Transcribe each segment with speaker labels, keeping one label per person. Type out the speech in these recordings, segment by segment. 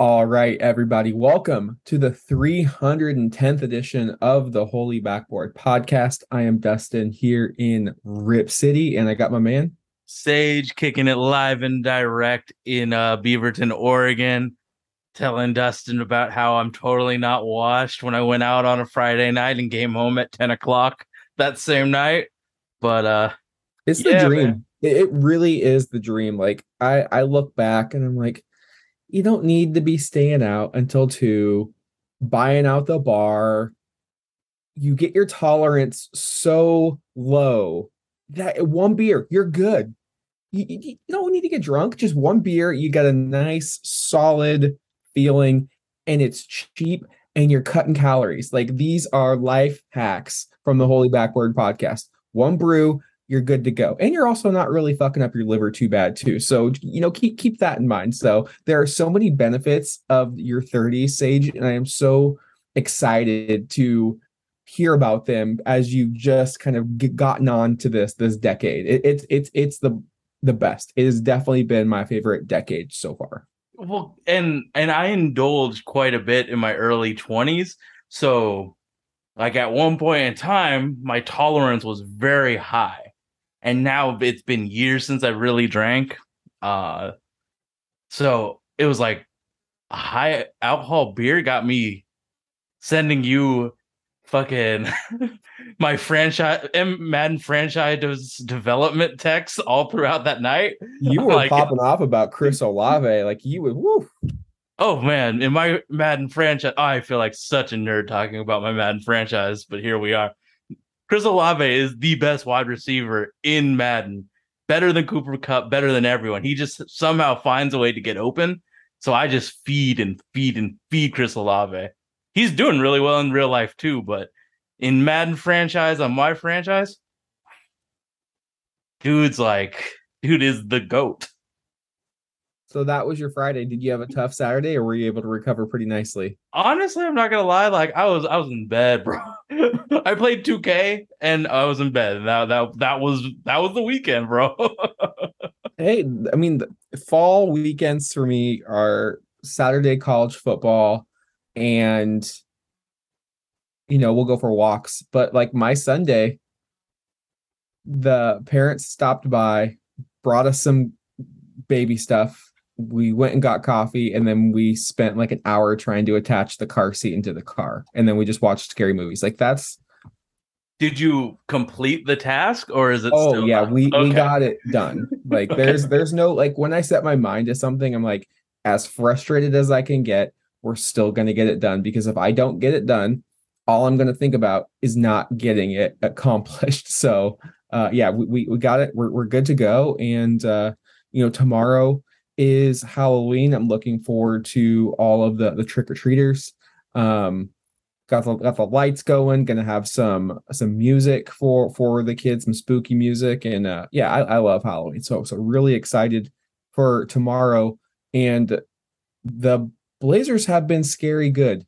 Speaker 1: All right, everybody, welcome to the 310th edition of the Holy Backboard podcast. I am Dustin here in Rip City, and I got my man.
Speaker 2: Sage kicking it live and direct in uh, Beaverton, Oregon, telling Dustin about how I'm totally not washed when I went out on a Friday night and came home at 10 o'clock that same night. But uh,
Speaker 1: It's the dream.
Speaker 2: man.
Speaker 1: It, it really is the dream. Like I, I look back and I'm like, you don't need to be staying out until two, buying out the bar. You get your tolerance so low that one beer, you're good. You, you, you don't need to get drunk. Just one beer, you got a nice, solid feeling, and it's cheap, and you're cutting calories. Like these are life hacks from the Holy Backboard podcast. One brew, you're good to go. And you're also not really fucking up your liver too bad too. So, you know, keep keep that in mind. So, there are so many benefits of your 30s sage and I am so excited to hear about them as you've just kind of gotten on to this this decade. It, it's it's it's the the best. It has definitely been my favorite decade so far.
Speaker 2: well, and and I indulged quite a bit in my early 20s. So, like at one point in time, my tolerance was very high. And now it's been years since I really drank. Uh so it was like high alcohol beer got me sending you fucking my franchise M- Madden franchise development texts all throughout that night.
Speaker 1: You were
Speaker 2: Like-
Speaker 1: popping off about Chris Olave like you would woo.
Speaker 2: Oh man, in my Madden franchise, I feel like such a nerd talking about my Madden franchise, but here we are. Chris Olave is the best wide receiver in Madden. Better than Cooper Kupp, better than everyone. He just somehow finds a way to get open. So I just feed and feed and feed Chris Olave. He's doing really well in real life too, but in Madden franchise on my franchise, dude's like, dude is the goat.
Speaker 1: So that was your Friday. Did you have a tough Saturday or were you able to recover pretty nicely?
Speaker 2: honestly, I'm not gonna lie. Like I was, I was in bed, bro. I played 2K and I was in bed. That that that was that was the weekend, bro.
Speaker 1: Hey, I mean, the fall weekends for me are Saturday college football, and you know we'll go for walks. But like my Sunday, the parents stopped by, brought us some baby stuff. We went and got coffee, and then we spent like an hour trying to attach the car seat into the car, and then we just watched scary movies. Like that's
Speaker 2: Did you complete the task, or is it?
Speaker 1: oh
Speaker 2: still
Speaker 1: yeah
Speaker 2: not?
Speaker 1: we we got it done like
Speaker 2: Okay.
Speaker 1: there's there's no like when i set my mind to something i'm like as frustrated as i can get we're still going to get it done because if i don't get it done all i'm going to think about is not getting it accomplished. So uh yeah we we, we got it. We're, we're good to go. And uh you know tomorrow is halloween. I'm looking forward to all of the the trick-or-treaters um got the got the lights going gonna have some some music for for the kids some spooky music. And uh yeah i, I love halloween. So so really excited for tomorrow. And the blazers have been scary good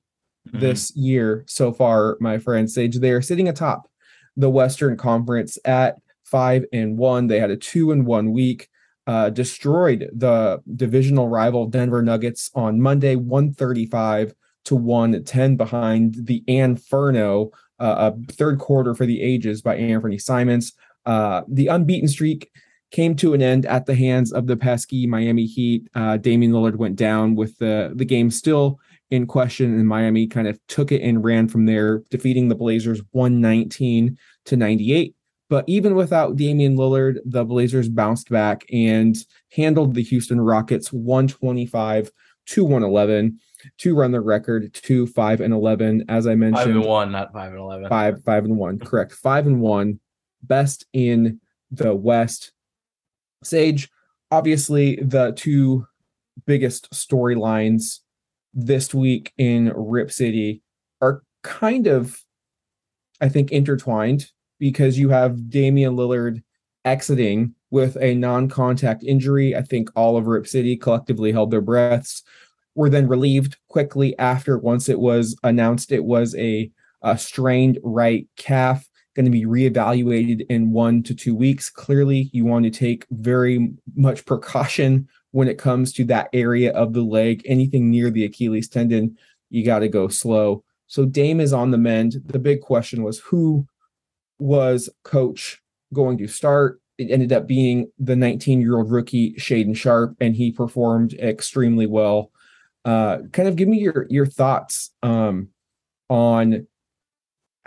Speaker 2: Mhm.
Speaker 1: this year so far my friend sage they are sitting atop the western conference at five and one they had a two and one week uh destroyed the divisional rival denver nuggets on monday 135 to 110 behind the Inferno, uh, a third quarter for the ages by Anthony Simons. Uh, the unbeaten streak came to an end at the hands of the pesky Miami Heat. Uh, Damian Lillard went down with the, the game still in question, and Miami kind of took it and ran from there, defeating the Blazers 119 to 98. But even without Damian Lillard, the Blazers bounced back and handled the Houston Rockets 125 to 111 to run the record to five and eleven. As I mentioned,
Speaker 2: and one, not five and eleven.
Speaker 1: five five and one. Correct, five and one, best in the West. Sage, obviously, the two biggest storylines this week in Rip City are kind of, I think, intertwined because you have Damian Lillard exiting with a non-contact injury. I think all of Rip City collectively held their breaths. Were then relieved quickly after once it was announced it was a, a strained right calf going to be reevaluated in one to two weeks. Clearly, you want to take very much precaution when it comes to that area of the leg. Anything near the Achilles tendon, you got to go slow. So Dame is on the mend. The big question was who was coach going to start? It ended up being the 19 year old rookie Shaedon Sharpe, and he performed extremely well. Uh, kind of give me your your thoughts um, on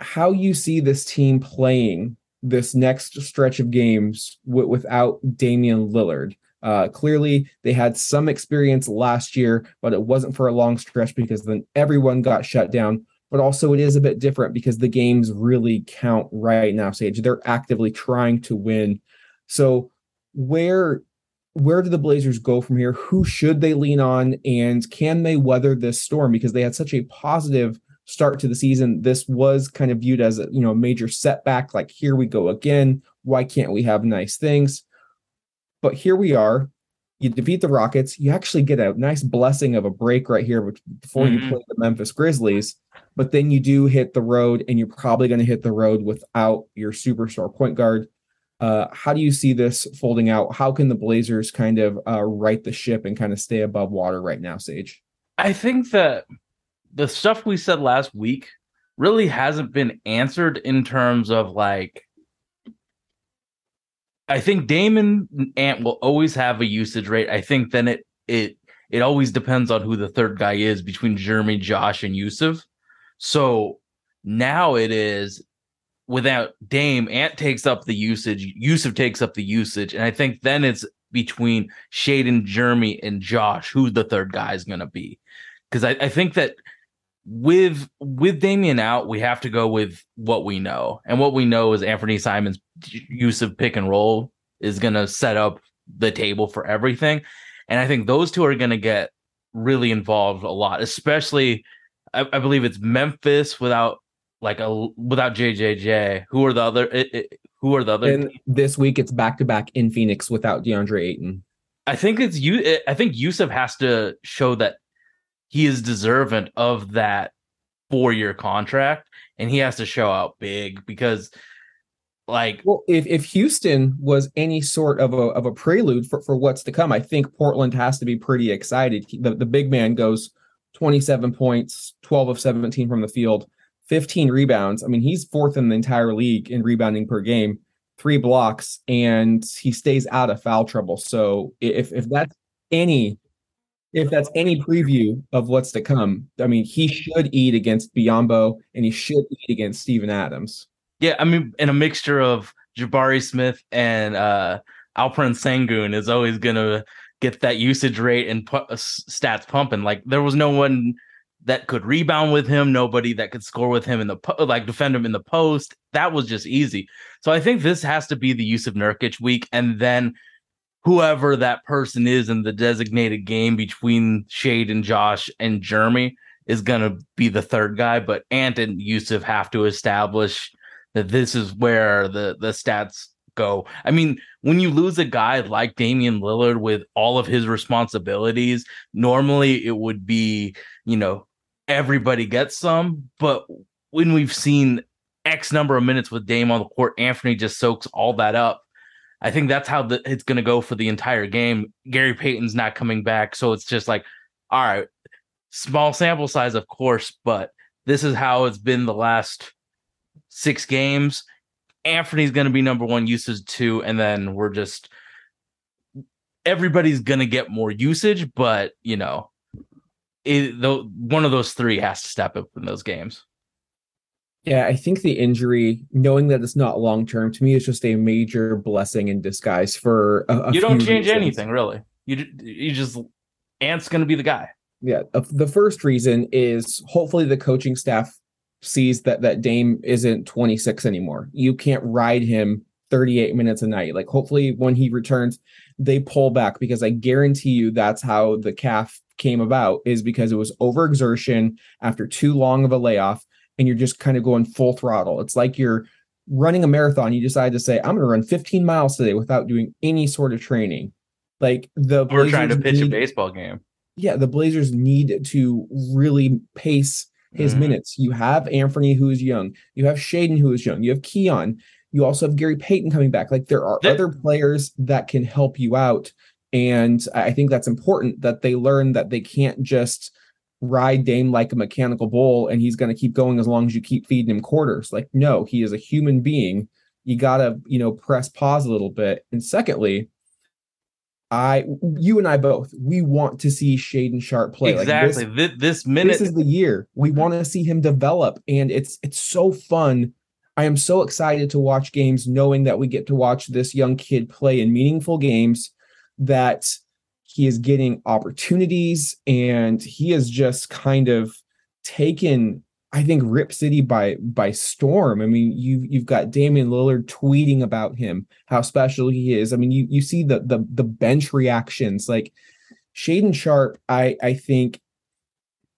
Speaker 1: how you see this team playing this next stretch of games w- without Damian Lillard. Uh, clearly, they had some experience last year, but it wasn't for a long stretch because then everyone got shut down. But also, it is a bit different because the games really count right now. Sage, they're actively trying to win. So, where where do the Blazers go from here? Who should they lean on, and can they weather this storm? Because they had such a positive start to the season, this was kind of viewed as a you know major setback. Like here we go again. Why can't we have nice things? But here we are. You defeat the Rockets. You actually get a nice blessing of a break right here before
Speaker 2: Mhm.
Speaker 1: you play the Memphis Grizzlies. But then you do hit the road, and you're probably going to hit the road without your superstar point guard. Uh, how do you see this folding out? How can the Blazers kind of uh, right the ship and kind of stay above water right now, Sage?
Speaker 2: I think that the stuff we said last week really hasn't been answered in terms of like I think Damon Ant will always have a usage rate. I think then it it it always depends on who the third guy is between Jerami, Josh, and Yusuf. So now it is without Dame, Ant takes up the usage, Yusuf takes up the usage, and I think then it's between Shaedon, Jerami, and Josh who the third guy is to be. Because I, I think that with with Damian out, we have to go with what we know, and what we know is Anthony Simon's Yusuf pick and roll is going to set up the table for everything, and I think those two are going to get really involved a lot, especially. I, I believe it's Memphis without like a without JJJ. Who are the other? It, it, who are the other?
Speaker 1: And this week it's back to back in Phoenix without DeAndre Ayton.
Speaker 2: I think it's you. I think Yusuf has to show that he is deserving of that four year contract, and he has to show out big because, like,
Speaker 1: Well, if, if Houston was any sort of a of a prelude for, for what's to come, I think Portland has to be pretty excited. The, the big man goes 27 points, 12 of 17 from the field, 15 rebounds. I mean, he's fourth in the entire league in rebounding per game, three blocks, and he stays out of foul trouble. So if if that's any if that's any preview of what's to come, I mean, he should eat against Biyombo and he should eat against Steven Adams.
Speaker 2: yeah, I mean, in a mixture of Jabari Smith and uh Alperen Sengun is always gonna get that usage rate and pu- uh, stats pumping. Like, there was no one that could rebound with him, nobody that could score with him in the po- like defend him in the post. That was just easy. So I think this has to be the Yusuf Nurkic week, and then whoever that person is in the designated game between Shade and Josh and Jerami is gonna be the third guy. But Ant and Yusuf have to establish that this is where the the stats go. I mean, when you lose a guy like Damian Lillard with all of his responsibilities, normally it would be, you know, everybody gets some, but when we've seen X number of minutes with Dame on the court, Anthony just soaks all that up. I think that's how the, it's going to go for the entire game. Gary Payton's not coming back, so it's just like, all right, small sample size, of course, but this is how it's been the last six games. Anthony's going to be number one, usage two, and then we're just everybody's going to get more usage, but you know, it, one of those three has to step up in those games.
Speaker 1: Yeah, I think the injury, knowing that it's not long term, to me, is just a major blessing in disguise for a, a
Speaker 2: you don't change
Speaker 1: reasons.
Speaker 2: anything really. You you just Ant's going to be the guy.
Speaker 1: Yeah, the first reason is hopefully the coaching staff sees that that Dame isn't 26 anymore. You can't ride him 38 minutes a night. Like hopefully when he returns, they pull back because I guarantee you that's how the calf came about is because it was overexertion after too long of a layoff and you're just kind of going full throttle. It's like you're running a marathon, you decide to say, I'm going to run 15 miles today without doing any sort of training. Like the
Speaker 2: We're trying to
Speaker 1: Blazers
Speaker 2: pitch a baseball game.
Speaker 1: yeah, the Blazers need to really pace his
Speaker 2: Mhm.
Speaker 1: minutes. You have Anthony, who is young. You have Shaedon, who is young. You have Keon. You also have Gary Payton coming back. Like there are
Speaker 2: Th-
Speaker 1: other players that can help you out. And I think that's important that they learn that they can't just ride Dame like a mechanical bull and he's going to keep going as long as you keep feeding him quarters. Like, no, he is a human being. You got to, you know, press pause a little bit. And secondly, I, you and I both, we want to see Shaedon Sharpe play. Like, this-
Speaker 2: exactly. This minute
Speaker 1: this is the year we want to see him develop and it's it's so fun i am so excited to watch games knowing that we get to watch this young kid play in meaningful games that he is getting opportunities and he has just kind of taken i think rip city by by storm. I mean you you've got damian lillard tweeting about him how special he is. I mean you you see the the, the bench reactions. Like Shaedon Sharpe, I I think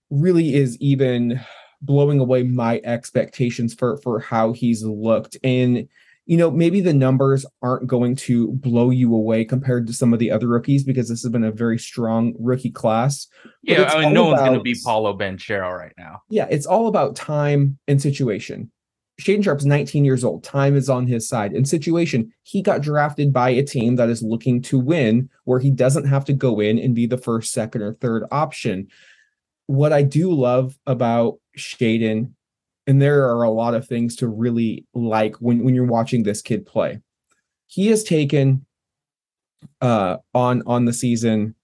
Speaker 1: really is even blowing away my expectations for for how he's looked. And you know maybe the numbers aren't going to blow you away compared to some of the other rookies because this has been a very strong rookie class
Speaker 2: yeah, I mean, no one's going to be Paolo Banchero right now.
Speaker 1: yeah it's all about time and situation Shaedon Sharpe's 19 years old. Time is on his side. In situation, he got drafted by a team that is looking to win, where he doesn't have to go in and be the first, second, or third option. What I do love about Shaedon, and there are a lot of things to really like when, when you're watching this kid play. He has taken uh on on the season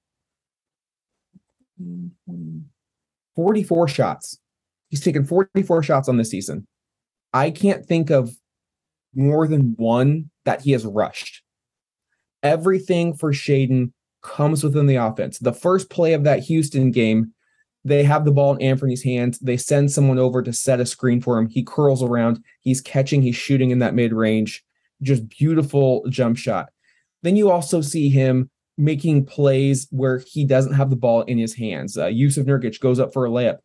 Speaker 1: 44 shots. He's taken 44 shots on the season. I can't think of more than one that he has rushed. Everything for Shaedon comes within the offense. The first play of that Houston game, they have the ball in Anthony's hands. They send someone over to set a screen for him. He curls around. He's catching, he's shooting in that mid range. Just beautiful jump shot. Then you also see him making plays where he doesn't have the ball in his hands. Uh, Yusuf Nurkic goes up for a layup.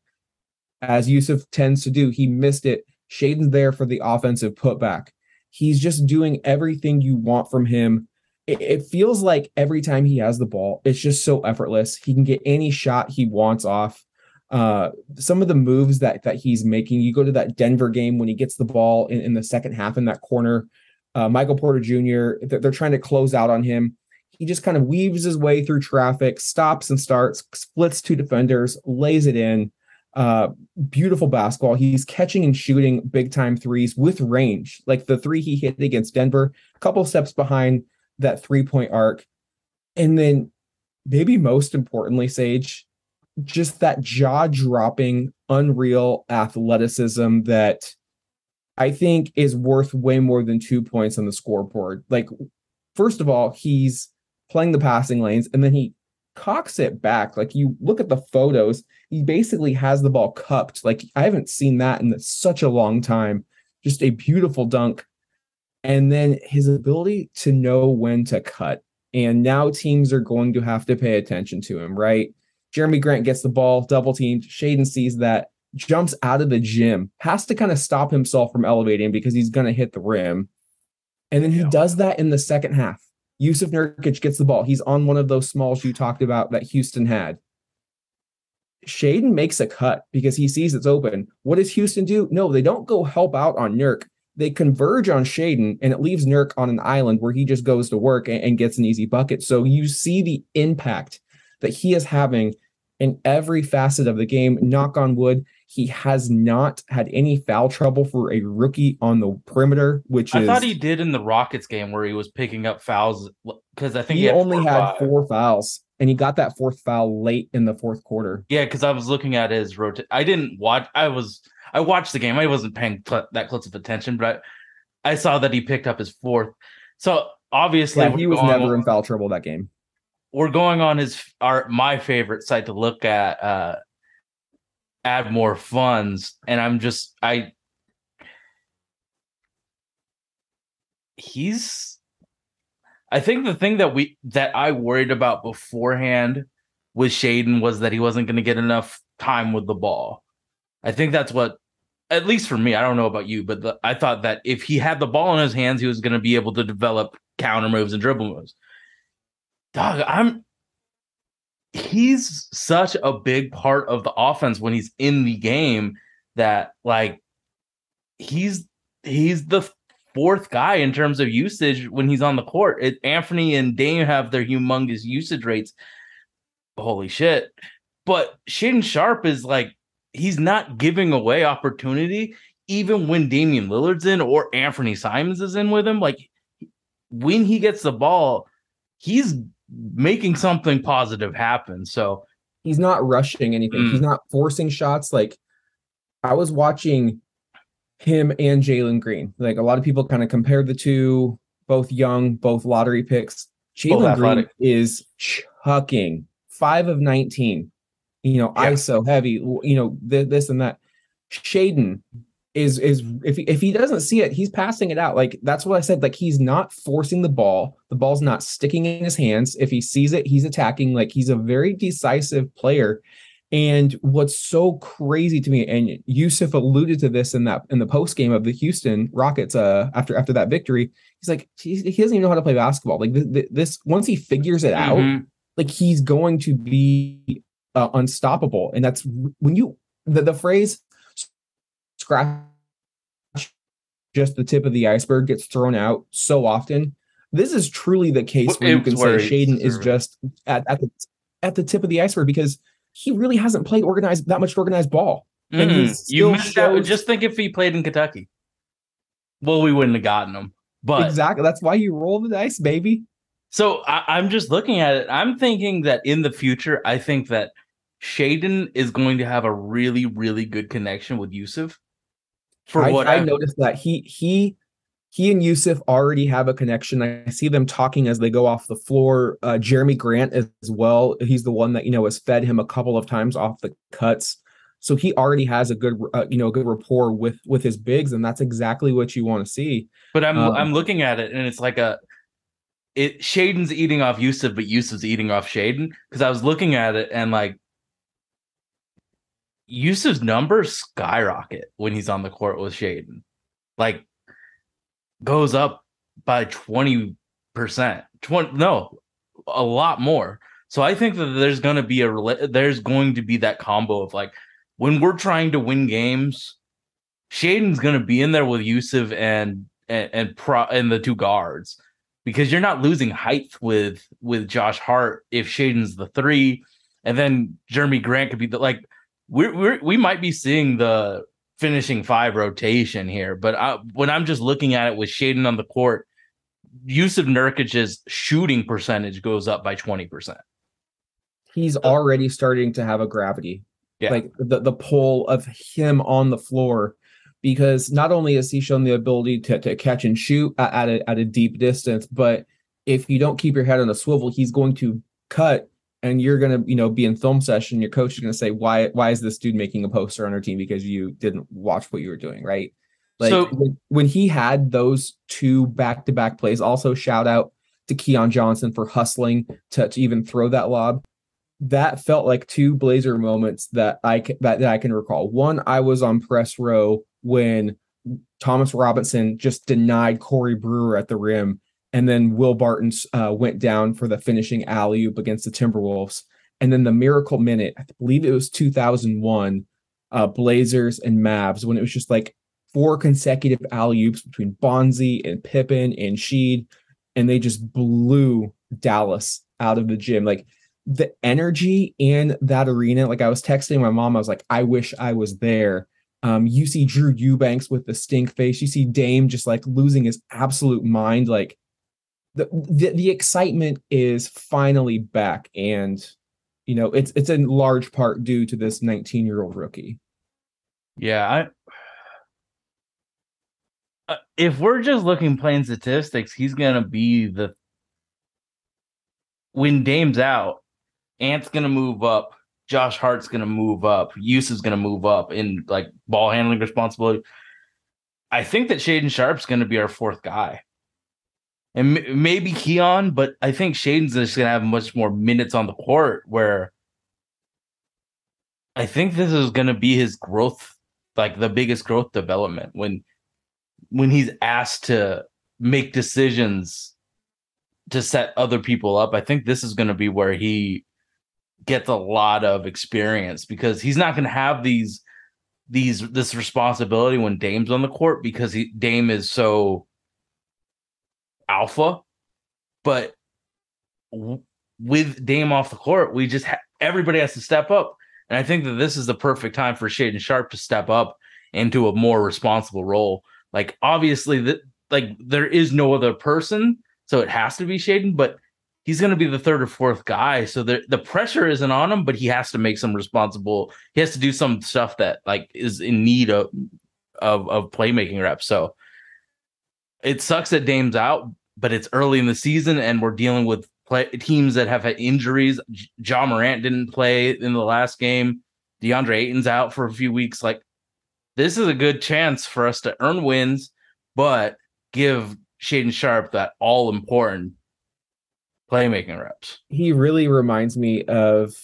Speaker 1: As Yusuf tends to do, he missed it. Shaedon's there for the offensive putback. He's just doing everything you want from him. It, it feels like every time he has the ball, it's just so effortless. He can get any shot he wants off. Uh, some of the moves that that he's making, you go to that Denver game when he gets the ball in, in the second half in that corner. Uh, Michael Porter Jr. They're, they're trying to close out on him. He just kind of weaves his way through traffic, stops and starts, splits two defenders, lays it in. Uh, beautiful basketball. He's catching and shooting big time threes with range, like the three he hit against Denver, a couple steps behind that three point arc. And then, maybe most importantly, Sage, just that jaw dropping, unreal athleticism that I think is worth way more than two points on the scoreboard. Like, first of all, he's playing the passing lanes and then he cocks it back. Like, you look at the photos, he basically has the ball cupped. Like, I haven't seen that in such a long time. Just a beautiful dunk. And then his ability to know when to cut. And now teams are going to have to pay attention to him, right? Jerami Grant gets the ball, double teamed. Shaedon sees that, jumps out of the gym, has to kind of stop himself from elevating because he's going to hit the rim. And then he does that in the second half. Yusuf Nurkic gets the ball. He's on one of those smalls you talked about that Houston had. Shaedon makes a cut because he sees it's open. What does Houston do? No, they don't go help out on Nurk. They converge on Shaedon and it leaves Nurk on an island where he just goes to work and, and gets an easy bucket. So you see the impact that he is having in every facet of the game. Knock on wood, he has not had any foul trouble for a rookie on the perimeter, which is
Speaker 2: I
Speaker 1: is
Speaker 2: thought he did in the Rockets game where he was picking up fouls because I think
Speaker 1: he,
Speaker 2: he, had
Speaker 1: only
Speaker 2: four
Speaker 1: had four fouls and he got that fourth foul late in the fourth quarter.
Speaker 2: Yeah, because I was looking at his rota I didn't watch. I was I watched the game. I wasn't paying cl- that close of attention, but I, I saw that he picked up his fourth. So obviously,
Speaker 1: Yeah, he was never in foul trouble that game.
Speaker 2: We're going on his our my favorite site to look at uh add more funds and i'm just i he's i think the thing that we that i worried about beforehand with shaden was that he wasn't going to get enough time with the ball i think that's what at least for me, I don't know about you, but the, I thought that if he had the ball in his hands, he was going to be able to develop counter moves and dribble moves. Dog, I'm he's such a big part of the offense when he's in the game that like he's he's the fourth guy in terms of usage when he's on the court. It, Anthony and Dame have their humongous usage rates. Holy shit. But Shaedon Sharpe is like he's not giving away opportunity even when Damian Lillard's in or Anthony Simons is in with him. Like when he gets the ball, he's making something positive happen. So
Speaker 1: he's not rushing anything.
Speaker 2: Mm.
Speaker 1: He's not forcing shots. Like I was watching him and Jalen Green. Like a lot of people kind of compare the two, both young, both lottery picks. Jalen Green is chucking five of 19, you know,
Speaker 2: Yeah.
Speaker 1: ISO heavy, you know, th- this and that. Shaedon is is if he, if he doesn't see it, he's passing it out. Like that's what I said. Like he's not forcing the ball. The ball's not sticking in his hands. If he sees it, he's attacking. Like he's a very decisive player. And what's so crazy to me, and Yusuf alluded to this in that in the post game of the Houston Rockets uh, after after that victory. He's like he, he doesn't even know how to play basketball. Like th- th- this, once he figures it out,
Speaker 2: Mhm.
Speaker 1: like he's going to be uh, unstoppable. And that's when you the, the phrase scratch just the tip of the iceberg gets thrown out so often. This is truly the case
Speaker 2: Well,
Speaker 1: where you can say Shaedon is just at, at the at the tip of the iceberg because he really hasn't played organized that much organized ball.
Speaker 2: Mm, you
Speaker 1: still
Speaker 2: missed out.
Speaker 1: shows-
Speaker 2: Just think if he played in Kentucky. Well, we wouldn't have gotten him. But
Speaker 1: exactly. That's why you roll the dice, baby.
Speaker 2: So I, I'm just looking at it. I'm thinking that in the future, I think that Shaedon is going to have a really, really good connection with Yusuf. For
Speaker 1: I,
Speaker 2: what
Speaker 1: I
Speaker 2: I've-
Speaker 1: noticed that he he he and Yusuf already have a connection. I see them talking as they go off the floor. Uh, Jerami Grant as well. He's the one that you know has fed him a couple of times off the cuts. So he already has a good uh, you know a good rapport with with his bigs, and that's exactly what you want to see.
Speaker 2: But I'm
Speaker 1: Um,
Speaker 2: I'm looking at it and it's like a it Shaedon's eating off Yusuf, but Yusuf's eating off Shaedon. Because I was looking at it and like Yusuf's numbers skyrocket when he's on the court with Shaedon. Like goes up by 20%. 20 no, a lot more. So I think that there's going to be a there's going to be that combo of like when we're trying to win games, Shaedon's going to be in there with Yusuf and and and, pro, and the two guards because you're not losing height with with Josh Hart if Shaedon's the three, and then Jerami Grant could be the like we're, we're we might be seeing the finishing five rotation here, but I, when I'm just looking at it with Shaedon on the court, Yusuf Nurkic's shooting percentage goes up by twenty percent.
Speaker 1: He's already starting to have a gravity,
Speaker 2: Yeah.
Speaker 1: like the the pull of him on the floor. Because not only has he shown the ability to, to catch and shoot at, at a at a deep distance, but if you don't keep your head on a swivel, he's going to cut and you're gonna, you know, be in film session. Your coach is gonna say, Why why is this dude making a poster on our team? Because you didn't watch what you were doing, right? Like
Speaker 2: So-
Speaker 1: when, when he had those two back-to-back plays, also shout out to Keon Johnson for hustling to, to even throw that lob. That felt like two Blazer moments that I that, that I can recall. One, I was on press row when Thomas Robinson just denied Corey Brewer at the rim, and then Will Barton uh, went down for the finishing alley oop against the Timberwolves, and then the miracle minute. I believe it was 2001, uh, Blazers and Mavs when it was just like four consecutive alley oops between Bonzi and Pippen and Sheed, and they just blew Dallas out of the gym. Like the energy in that arena. Like I was texting my mom, I was like, I wish I was there. Um, you see Drew Eubanks with the stink face. You see Dame just like losing his absolute mind. Like the the, the excitement is finally back, and you know it's it's in large part due to this 19 year old rookie.
Speaker 2: Yeah, I uh, if we're just looking plain statistics, he's gonna be the when Dame's out, Ant's gonna move up, Josh Hart's gonna move up, Use is gonna move up in like ball handling responsibility. I think that Shaedon Sharpe's gonna be our fourth guy. And m- maybe Keon, but I think Shaedon's just gonna have much more minutes on the court where I think this is gonna be his growth like the biggest growth development when when he's asked to make decisions to set other people up. I think this is to be where he gets a lot of experience because he's not to have these these this responsibility when Dame's on the court because he Dame is so alpha, but w- with Dame off the court, we just ha- everybody has to step up, and I think that this is the perfect time for Shaedon Sharpe to step up into a more responsible role. Like obviously that like there is no other person, so it has to be Shaedon, but he's going to be the third or fourth guy. So the the pressure isn't on him, but he has to make some responsible. He has to do some stuff that like is in need of of of playmaking reps. So it sucks that Dame's out, but it's early in the season and we're dealing with play, teams that have had injuries. John Morant didn't play in the last game. DeAndre Ayton's out for a few weeks. Like this is a good chance for us to earn wins, but give Shaedon Sharpe that all important playmaking reps.
Speaker 1: he really reminds me of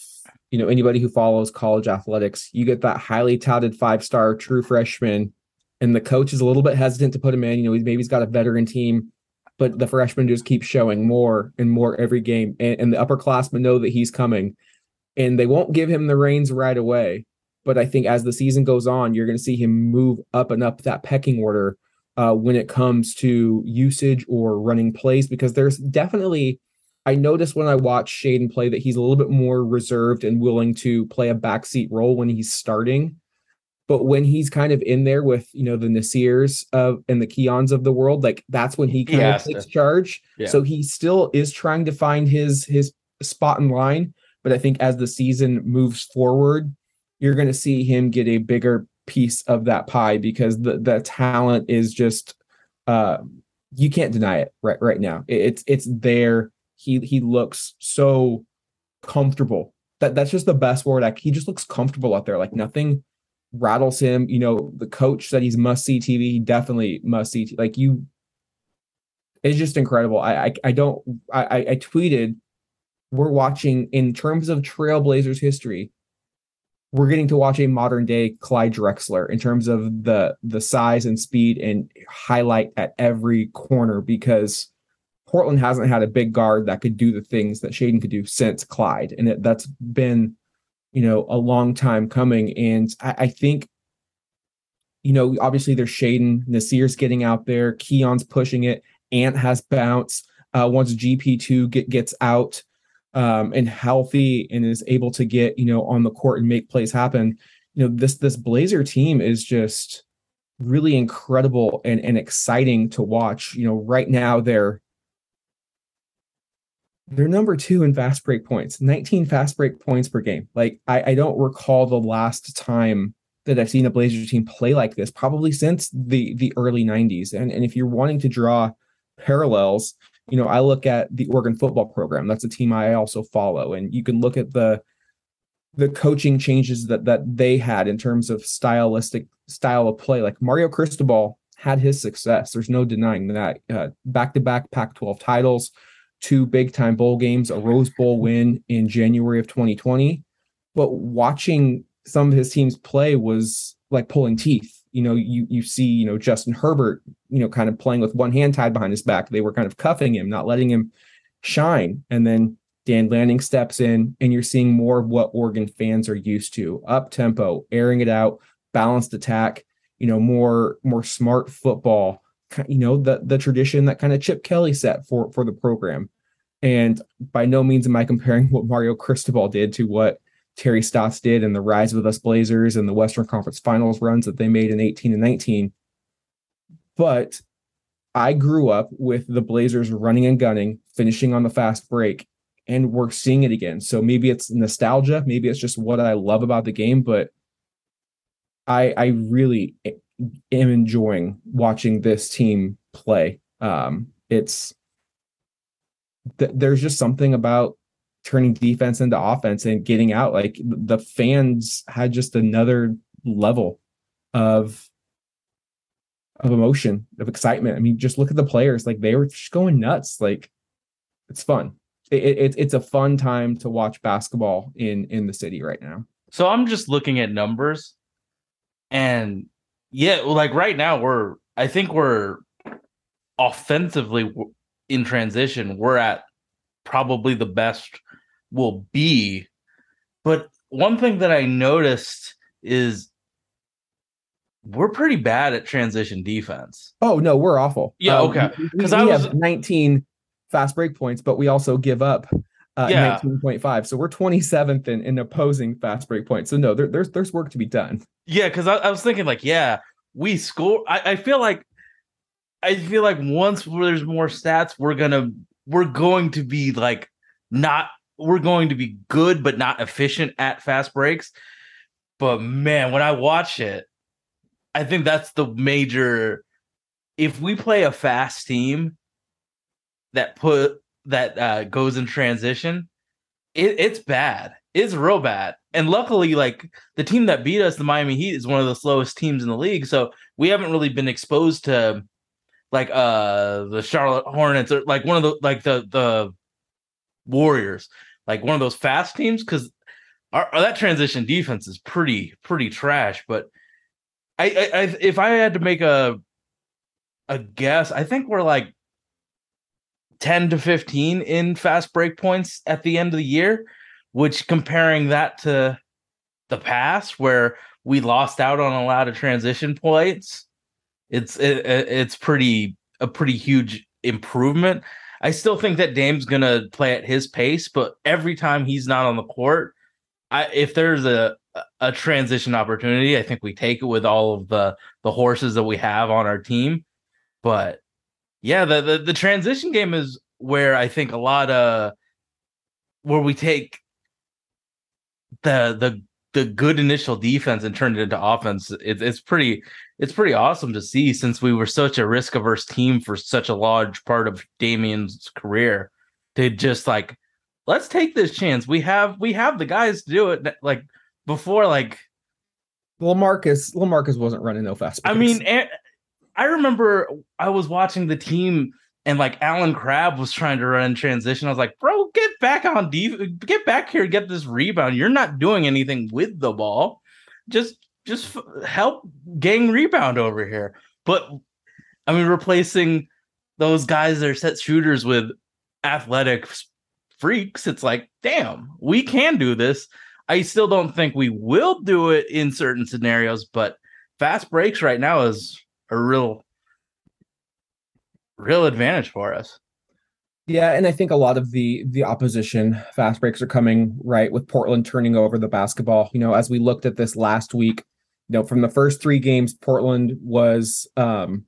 Speaker 1: you know anybody who follows college athletics you get that highly touted five star true freshman and the coach is a little bit hesitant to put him in you know maybe he's got a veteran team but the freshman just keeps showing more and more every game and, and the upperclassmen know that he's coming and they won't give him the reins right away but i think as the season goes on you're going to see him move up and up that pecking order uh, when it comes to usage or running plays because there's definitely I noticed when I watched Shaedon play that he's a little bit more reserved and willing to play a backseat role when he's starting. But when he's kind of in there with, you know, the Nassirs of and the Keons of the world, like that's when he
Speaker 2: He
Speaker 1: kind of
Speaker 2: has to.
Speaker 1: takes charge.
Speaker 2: Yeah.
Speaker 1: So he still is trying to find his his spot in line. But I think as the season moves forward, you're going to see him get a bigger piece of that pie because the the talent is just uh you can't deny it right right now. It- it's it's there. He he looks so comfortable. That that's just the best word. Like he just looks comfortable out there. Like nothing rattles him. You know, the coach said he's must see TV. He definitely must see. t- Like you, it's just incredible. I I, I don't. I I- tweeted. We're watching in terms of Trailblazers history. We're getting to watch a modern day Clyde Drexler in terms of the the size and speed and highlight at every corner because Portland hasn't had a big guard that could do the things that Shaedon could do since Clyde, and it, that's been, you know, a long time coming. And I, I think, you know, obviously there's Shaedon, Nassir's getting out there, Keon's pushing it, Ant has bounce. Uh, once GP two get gets out um, and healthy and is able to get you know on the court and make plays happen, you know this this Blazer team is just really incredible and and exciting to watch. You know, right now they're they're number two in fast break points, 19 fast break points per game. Like I, I don't recall the last time that I've seen a Blazers team play like this, probably since the the early 90s. And and if you're wanting to draw parallels, you know, I look at the Oregon football program. That's a team I also follow, and you can look at the the coaching changes that that they had in terms of stylistic style of play. Like Mario Cristobal had his success. There's no denying that. Uh, back to back Pac-12 titles, two big time bowl games, a Rose Bowl win in January of 2020. But watching some of his teams play was like pulling teeth. You know, you you see, you know, Justin Herbert, you know, kind of playing with one hand tied behind his back. They were kind of cuffing him, not letting him shine. And then Dan Lanning steps in, and you're seeing more of what Oregon fans are used to: up tempo, airing it out, balanced attack. You know, more more smart football. You know, the the tradition that kind of Chip Kelly set for for the program. And by no means am I comparing what Mario Cristobal did to what Terry Stotts did and the Rise with Us Blazers and the Western Conference Finals runs that they made in 18 and 19. But I grew up with the Blazers running and gunning, finishing on the fast break, and we're seeing it again. So maybe it's nostalgia, maybe it's just what I love about the game, but I I really am enjoying watching this team play. Um, it's th- there's just something about turning defense into offense and getting out. Like the fans had just another level of of emotion, of excitement. I mean, just look at the players; like they were just going nuts. Like it's fun. It, it, it's a fun time to watch basketball in in the city right now.
Speaker 2: So I'm just looking at numbers. And yeah, well, like right now we're I think we're offensively in transition. We're at probably the best will be. But one thing that I noticed is we're pretty bad at transition defense.
Speaker 1: Oh no, we're awful.
Speaker 2: Yeah,
Speaker 1: Um,
Speaker 2: okay.
Speaker 1: we-
Speaker 2: 'Cause
Speaker 1: we
Speaker 2: I was-
Speaker 1: have 19 fast break points, but we also give up uh,
Speaker 2: Yeah.
Speaker 1: 19.5. So we're 27th in, in opposing fast break points. So no, there, there's there's work to be done.
Speaker 2: Yeah, because I, I was thinking like, yeah, we score. I, I feel like I feel like once there's more stats, we're gonna we're going to be like not we're going to be good but not efficient at fast breaks. But man, when I watch it, I think that's the major if we play a fast team that put that uh goes in transition, it, it's bad. It's real bad. And luckily, like the team that beat us, the Miami Heat, is one of the slowest teams in the league. So we haven't really been exposed to like uh the Charlotte Hornets or like one of the like the the Warriors, like one of those fast teams, because our, our- that transition defense is pretty pretty trash. But I, I, I if I had to make a a guess, I think we're like 10 to 15 in fast break points at the end of the year, which comparing that to the past where we lost out on a lot of transition points, it's it, it- it's pretty a pretty huge improvement. I still think that Dame's gonna play at his pace, but every time he's not on the court, I if there's a a transition opportunity, I think we take it with all of the the horses that we have on our team. But yeah, the, the the transition game is where I think a lot of where we take the the the good initial defense and turn it into offense. It, it's pretty it's pretty awesome to see since we were such a risk averse team for such a large part of Damian's career to just like let's take this chance. We have we have the guys to do it. Like before, like
Speaker 1: Lamarcus, Lamarcus wasn't running no fast.
Speaker 2: I mean, I remember I was watching the team and like Allen Crabbe was trying to run transition. I was like, bro, get back on def- get back here, get this rebound. You're not doing anything with the ball. Just just f- help gang rebound over here. But I mean, replacing those guys that are set shooters with athletic freaks, it's like, damn, we can do this. I still don't think we will do it in certain scenarios, but fast breaks right now is a real real advantage for us.
Speaker 1: Yeah, and I think a lot of the the opposition fast breaks are coming right with Portland turning over the basketball. You know, as we looked at this last week, you know, from the first three games, Portland was um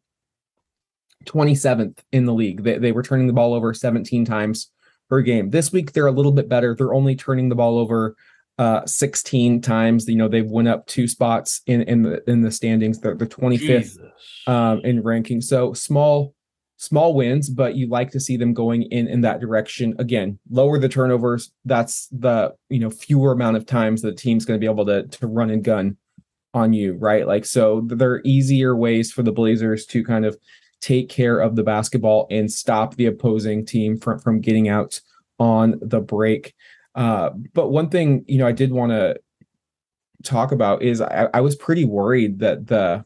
Speaker 1: 27th in the league. They, they were turning the ball over 17 times per game. This week they're a little bit better. They're only turning the ball over uh 16 times. You know, they've went up two spots in in the in the standings. They're the 25th
Speaker 2: Jesus.
Speaker 1: um, in ranking. So small, small wins, but you like to see them going in in that direction. Again, lower the turnovers. That's the you know fewer amount of times the team's going to be able to to run and gun on you, right? Like so, there are easier ways for the Blazers to kind of take care of the basketball and stop the opposing team from from getting out on the break. Uh, but one thing you know I did want to talk about is I, I was pretty worried that the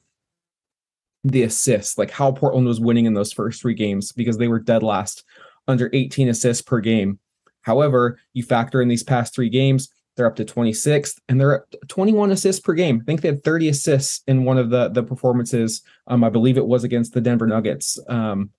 Speaker 1: the assists, like how Portland was winning in those first three games because they were dead last under 18 assists per game. However, you factor in these past three games, they're up to 26th and they're at 21 assists per game. I think they had 30 assists in one of the the performances. Um, I believe it was against the Denver Nuggets. Um,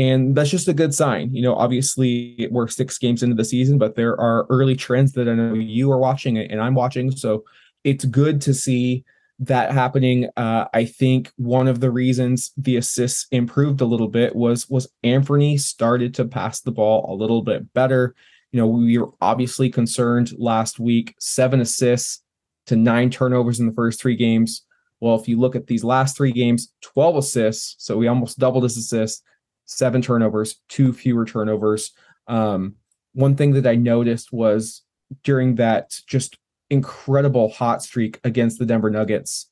Speaker 1: and that's just a good sign. You know, obviously we're six games into the season, but there are early trends that I know you are watching and I'm watching. So it's good to see that happening. Uh, I think one of the reasons the assists improved a little bit was was Anthony started to pass the ball a little bit better. You know, we were obviously concerned last week, seven assists to nine turnovers in the first three games. Well, if you look at these last three games, 12 assists. So we almost doubled his assists, seven turnovers, two fewer turnovers. Um, one thing that I noticed was during that just incredible hot streak against the Denver Nuggets.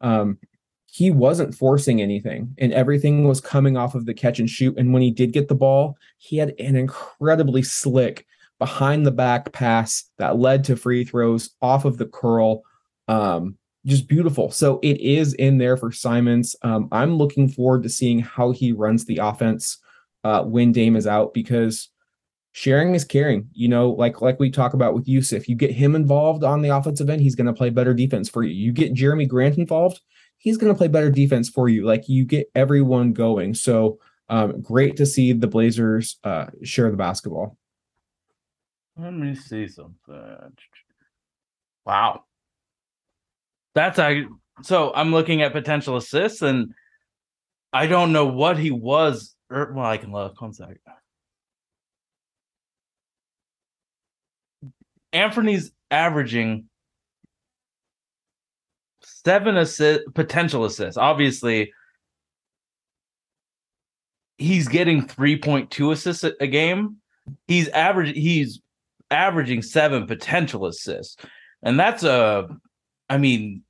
Speaker 1: Um, he wasn't forcing anything, and everything was coming off of the catch and shoot. And when he did get the ball, he had an incredibly slick behind the back pass that led to free throws off of the curl. Um, just beautiful. So it is in there for Simons. Um, I'm looking forward to seeing how he runs the offense uh, when Dame is out because sharing is caring. You know, like like we talk about with Yusuf, you get him involved on the offensive end, he's going to play better defense for you. You get Jerami Grant involved, he's going to play better defense for you. Like you get everyone going. So um, great to see the Blazers uh, share the basketball.
Speaker 2: Let me see something. Wow. That's I so I'm looking at potential assists and I don't know what he was. Or, well, I can look one second. Anthony's averaging seven assist potential assists. Obviously, he's getting 3.2 assists a game. He's average he's averaging seven potential assists. And that's a I mean,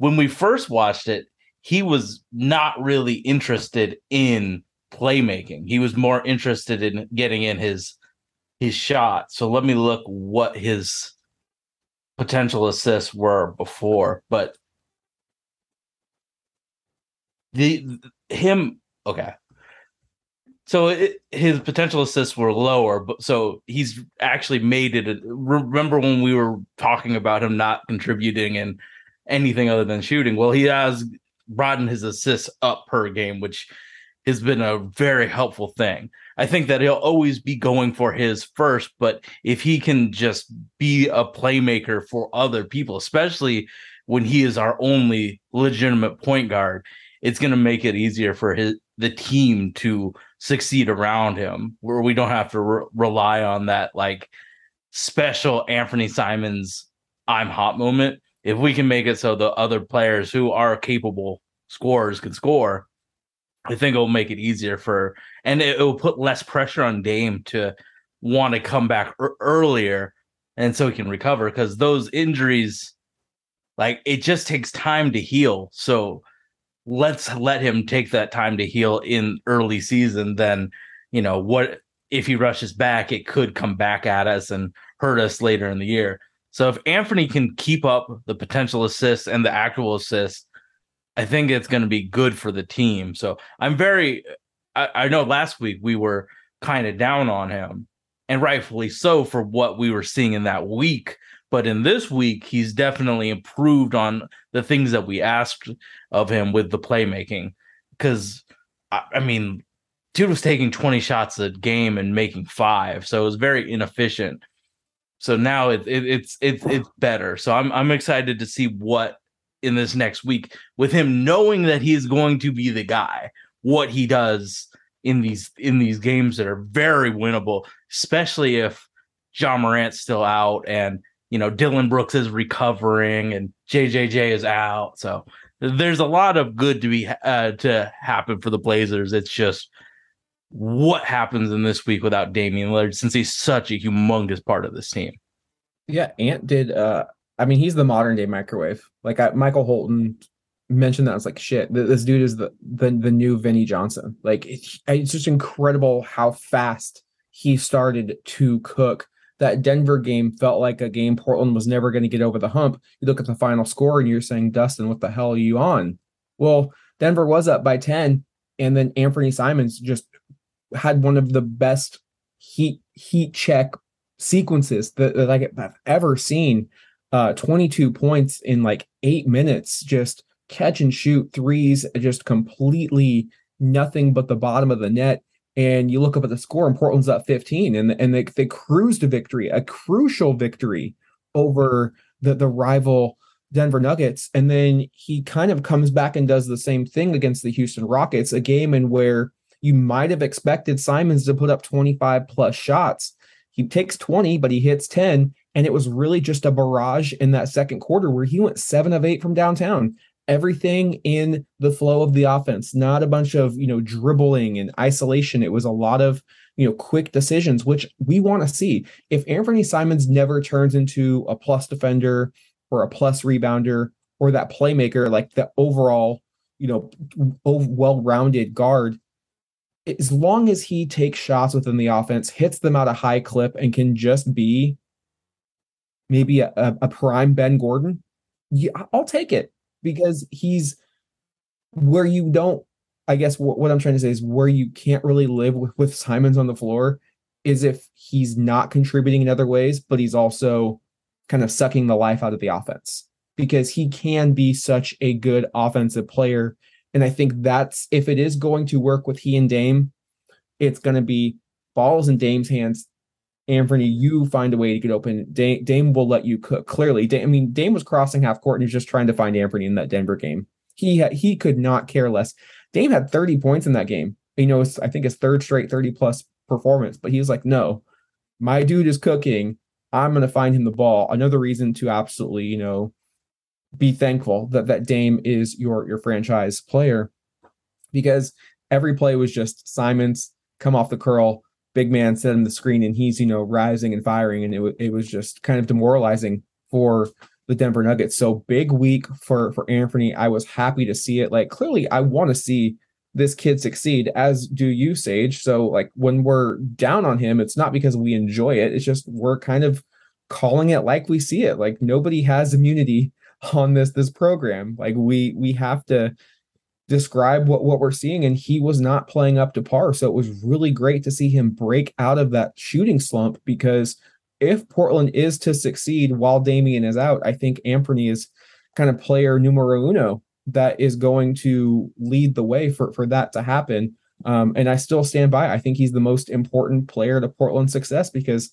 Speaker 2: when we first watched it, he was not really interested in playmaking. He was more interested in getting in his his shot. So let me look what his potential assists were before, but the him okay. So it, his potential assists were lower, but so he's actually made it. A, remember when we were talking about him not contributing and anything other than shooting? Well, he has broadened his assists up per game, which has been a very helpful thing. I think that he'll always be going for his first, but if he can just be a playmaker for other people, especially when he is our only legitimate point guard, it's going to make it easier for his the team to succeed around him, where we don't have to re- rely on that like special Anthony Simons I'm hot moment. If we can make it so the other players who are capable scorers can score, I think it'll make it easier for, and it, will put less pressure on Dame to want to come back er- earlier, and so he can recover because those injuries, like it just takes time to heal. So let's let him take that time to heal in early season. Then, you know what? If he rushes back, it could come back at us and hurt us later in the year. So if Anthony can keep up the potential assists and the actual assists I think it's going to be good for the team. So I'm very, I, I know last week we were kind of down on him, and rightfully so for what we were seeing in that week. But in this week, he's definitely improved on the things that we asked of him with the playmaking. Because, I, I mean, dude was taking 20 shots a game and making five. So it was very inefficient. So now it, it, it's it's it's better. So I'm I'm excited to see what in this next week with him knowing that he is going to be the guy what he does in these in these games that are very winnable especially if Ja Morant's still out and you know Dillon Brooks is recovering and JJJ is out so there's a lot of good to be uh, to happen for the Blazers it's just what happens in this week without Damian Lillard since he's such a humongous part of this team
Speaker 1: yeah ant did uh I mean, he's the modern day microwave. Like I, Michael Holton mentioned that. I was like, shit, this dude is the the, the new Vinnie Johnson. Like it's, it's just incredible how fast he started to cook. That Denver game felt like a game Portland was never going to get over the hump. You look at the final score and you're saying, Dustin, what the hell are you on? Well, Denver was up by 10, and then Anthony Simons just had one of the best heat heat check sequences that, that I've ever seen. Uh 22 points in like eight minutes just catch and shoot threes just completely nothing but the bottom of the net. And you look up at the score and portland's up 15 and, and they, they cruised to victory a crucial victory over the, the rival denver nuggets. And then he kind of comes back and does the same thing against the houston rockets a game in where you might have expected simons to put up 25 plus shots he takes 20 but he hits 10 and it was really just a barrage in that second quarter where he went seven of eight from downtown. Everything in the flow of the offense, not a bunch of, you know, dribbling and isolation. It was a lot of, you know, quick decisions, which we want to see. If Anthony Simons never turns into a plus defender or a plus rebounder or that playmaker, like the overall, you know, well rounded guard, as long as he takes shots within the offense, hits them at a high clip, and can just be maybe a, a prime Ben Gordon, I'll take it because he's where you don't. I guess what, what I'm trying to say is where you can't really live with, with Simons on the floor is if he's not contributing in other ways, but he's also kind of sucking the life out of the offense because he can be such a good offensive player. And I think that's if it is going to work with he and Dame, it's going to be balls in Dame's hands. Anthony, you find a way to get open. Dame, Dame will let you cook. Clearly, Dame, I mean, Dame was crossing half court and he was just trying to find Anthony in that Denver game. He he could not care less. Dame had 30 points in that game. You know, I think his third straight 30 plus performance, but he was like, no, my dude is cooking. I'm going to find him the ball. Another reason to absolutely, you know, be thankful that that Dame is your your franchise player because every play was just Simons come off the curl, big man set him the screen, and he's you know rising and firing, and it it was just kind of demoralizing for the Denver Nuggets. So big week for for Anthony. I was happy to see it. Like clearly, I want to see this kid succeed, as do you, Sage. So like when we're down on him, it's not because we enjoy it. It's just we're kind of calling it like we see it. Like nobody has immunity on this this program. Like we we have to describe what what we're seeing and he was not playing up to par so it was really great to see him break out of that shooting slump because if Portland is to succeed while Damian is out I think Anthony is kind of player numero uno that is going to lead the way for for that to happen um, and I still stand by I think he's the most important player to Portland's success because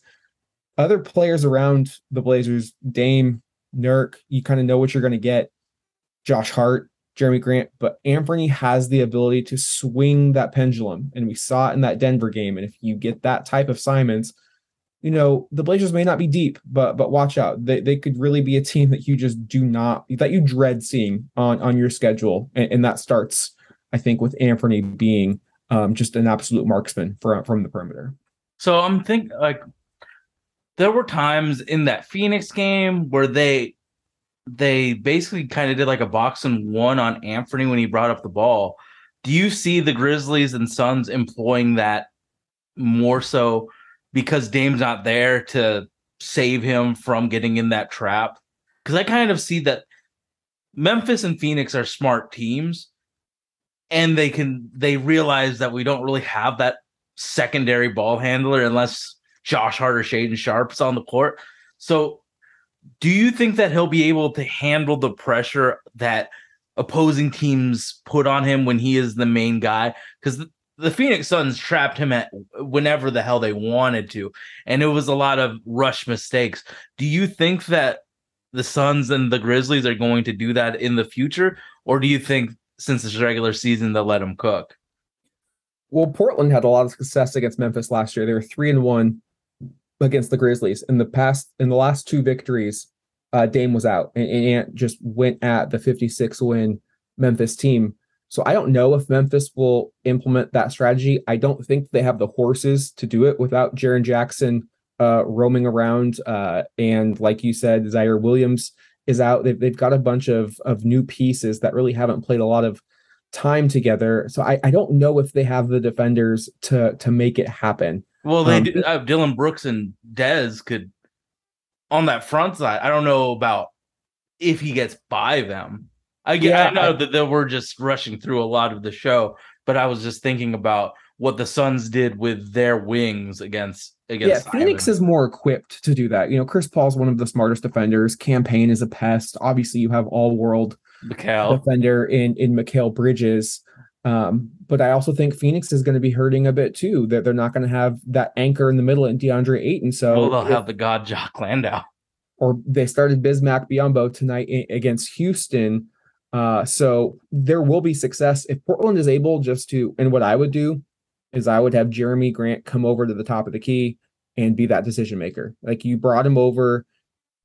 Speaker 1: other players around the Blazers Dame Nurk, you kind of know what you're going to get. Josh Hart, Jerami Grant, but Anthony has the ability to swing that pendulum, and we saw it in that Denver game. And if you get that type of Simons, you know the Blazers may not be deep, but but watch out. They they could really be a team that you just do not that you dread seeing on on your schedule, and, and that starts, I think, with Anthony being um, just an absolute marksman from from the perimeter.
Speaker 2: So I'm think like there were times in that Phoenix game where they they basically kind of did like a box and one on Anthony when he brought up the ball. Do you see the Grizzlies and Suns employing that more so because Dame's not there to save him from getting in that trap? Because I kind of see that Memphis and Phoenix are smart teams and they can they realize that we don't really have that secondary ball handler unless Josh Hart or Shaedon Sharpe's on the court. So do you think that he'll be able to handle the pressure that opposing teams put on him when he is the main guy? Because the, the Phoenix Suns trapped him at whenever the hell they wanted to, and it was a lot of rush mistakes. Do you think that the Suns and the Grizzlies are going to do that in the future, or do you think since it's regular season they'll let him cook?
Speaker 1: Well, Portland had a lot of success against Memphis last year. They were three and one against the Grizzlies. In the past, in the last two victories, uh, Dame was out and, and Ant just went at the 56 win Memphis team. So I don't know if Memphis will implement that strategy. I don't think they have the horses to do it without Jaren Jackson uh, roaming around. Uh, and like you said, Ziaire Williams is out. They've, they've got a bunch of of new pieces that really haven't played a lot of time together. So I, I don't know if they have the defenders to to make it happen.
Speaker 2: Well, they
Speaker 1: Um,
Speaker 2: do. Uh, Dillon Brooks and Dez could on that front side. I don't know about if he gets by them. I get.
Speaker 1: Yeah,
Speaker 2: I know
Speaker 1: I-
Speaker 2: that they were just rushing through a lot of the show, but I was just thinking about what the Suns did with their wings against against.
Speaker 1: yeah, Phoenix is more equipped to do that. You know, Chris Paul's one of the smartest defenders. Cam Payne is a pest. Obviously, you have all world
Speaker 2: Mikal.
Speaker 1: defender in in Mikal Bridges. Um, but I also think Phoenix is going to be hurting a bit too. That they're not going to have that anchor in the middle in DeAndre Ayton. So
Speaker 2: Well, they'll
Speaker 1: if-
Speaker 2: have the god Jock Landale.
Speaker 1: or they started Bismack Biyombo tonight against Houston. Uh, so there will be success if Portland is able just to. And what I would do is I would have Jerami Grant come over to the top of the key and be that decision maker. Like you brought him over,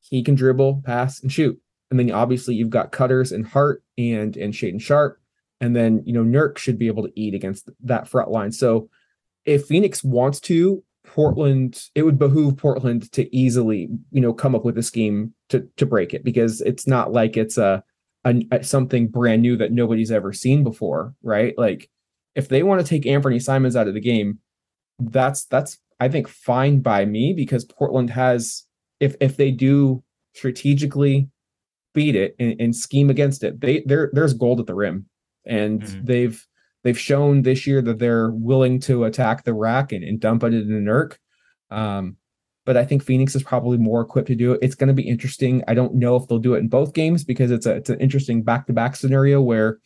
Speaker 1: he can dribble, pass, and shoot. And then obviously you've got Cutters and Hart and and Shaedon Sharpe, and then you know Nurk should be able to eat against that front line. So if Phoenix wants to, Portland, it would behoove Portland to easily, you know, come up with a scheme to to break it because it's not like it's a, a, a something brand new that nobody's ever seen before, right? Like if they want to take Anthony Simons out of the game, that's that's I think fine by me because Portland has if if they do strategically beat it and, and scheme against it. They there there's gold at the rim, and
Speaker 2: Mhm.
Speaker 1: they've they've shown this year that they're willing to attack the rack and, and dump it in an irk. Um, but I think Phoenix is probably more equipped to do it. It's going to be interesting. I don't know if they'll do it in both games because it's a it's an interesting back to back scenario where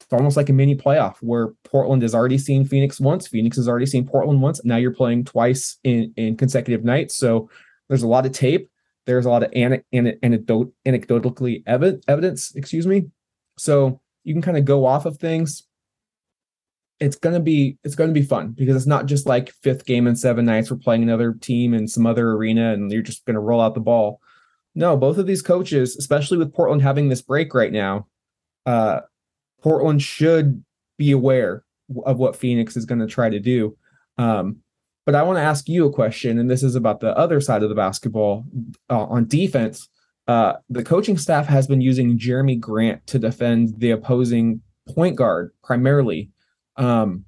Speaker 1: it's almost like a mini playoff where Portland has already seen Phoenix once, Phoenix has already seen Portland once. Now you're playing twice in in consecutive nights, so there's a lot of tape. There's a lot of ane- ane- anecdote anecdotally evidence, excuse me. So you can kind of go off of things. It's gonna be it's gonna be fun because it's not just like fifth game in seven nights. We're playing another team in some other arena, and you're just gonna roll out the ball. No, both of these coaches, especially with Portland having this break right now, uh, Portland should be aware of what Phoenix is going to try to do. Um, but I want to ask you a question, and this is about the other side of the basketball uh, on defense. Uh, the coaching staff has been using Jerami Grant to defend the opposing point guard primarily. Um,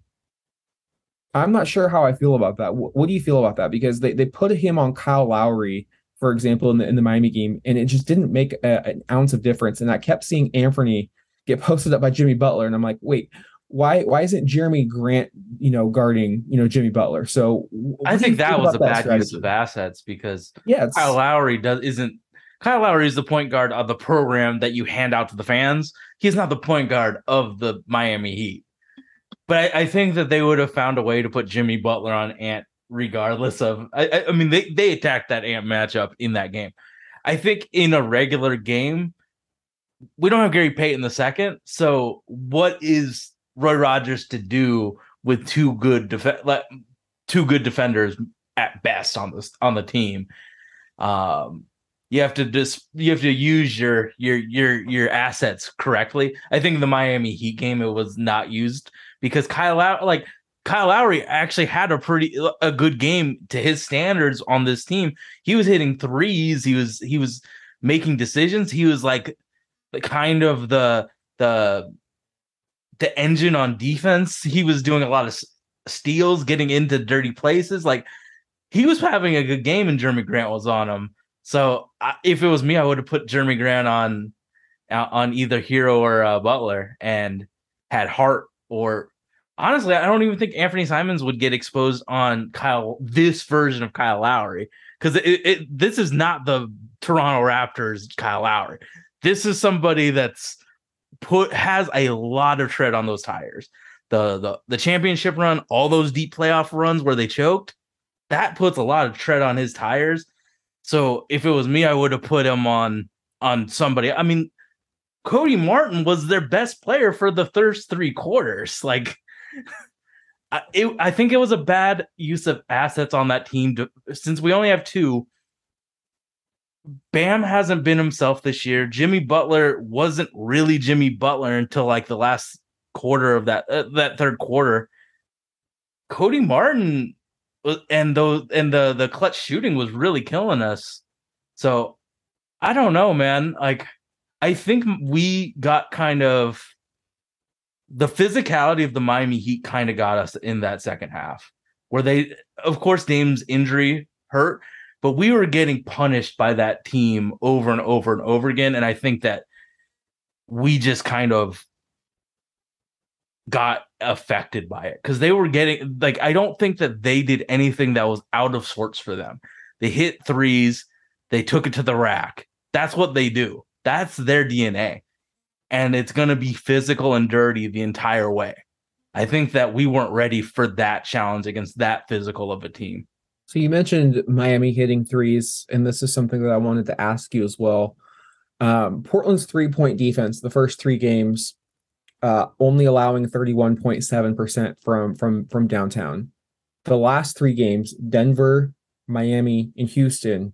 Speaker 1: I'm not sure how I feel about that. Wh- what do you feel about that? Because they, they put him on Kyle Lowry, for example, in the in the Miami game, and it just didn't make a, an ounce of difference. And I kept seeing Anthony get posted up by Jimmy Butler, and I'm like, wait, why why isn't Jerami Grant, you know, guarding you know Jimmy Butler? So
Speaker 2: I think that was a bad use of assets because
Speaker 1: Yeah,
Speaker 2: Kyle Lowry does isn't Kyle Lowry is the point guard of the program that you hand out to the fans. He's not the point guard of the Miami Heat. But I, I think that they would have found a way to put Jimmy Butler on Ant, regardless of. I, I- mean, they they attacked that Ant matchup in that game. I think in a regular game, we don't have Gary Payton the second. So what is Roy Rogers to do with two good def- two good defenders at best on this on the team? Um, you have to just you have to use your your your your assets correctly. I think the Miami Heat game it was not used because Kyle Low- like Kyle Lowry actually had a pretty a good game to his standards on this team. He was hitting threes. He was he was making decisions. He was like the kind of the the the engine on defense. He was doing a lot of steals, getting into dirty places. Like he was having a good game, and Jerami Grant was on him. So I, if it was me, I would have put Jerami Grant on uh, on either Herro or uh, Butler and had Hart or honestly, I don't even think Anthony Simons would get exposed on Kyle this version of Kyle Lowry because this is not the Toronto Raptors Kyle Lowry. This is somebody that's put has a lot of tread on those tires. The the the championship run, all those deep playoff runs where they choked, that puts a lot of tread on his tires. So if it was me, I would have put him on on somebody. I mean, Cody Martin was their best player for the first three quarters. Like, I, it, I think it was a bad use of assets on that team. To, since we only have two, Bam hasn't been himself this year. Jimmy Butler wasn't really Jimmy Butler until like the last quarter of that uh, that third quarter. Cody Martin Uh, and those and the the clutch shooting was really killing us. So I don't know, man. Like I think we got kind of the physicality of the Miami Heat kind of got us in that second half, where they, of course, Dame's injury hurt, but we were getting punished by that team over and over and over again. And I think that we just kind of got affected by it because they were getting like I don't think that they did anything that was out of sorts for them. They hit threes, they took it to the rack. That's what they do. That's their DNA. And it's going to be physical and dirty the entire way. I think that we weren't ready for that challenge against that physical of a team.
Speaker 1: So you mentioned Miami hitting threes, and this is something that I wanted to ask you as well. Um, Portland's three point defense, the first three games, uh, only allowing 31.7% from from from downtown. The last three games, Denver, Miami, and Houston,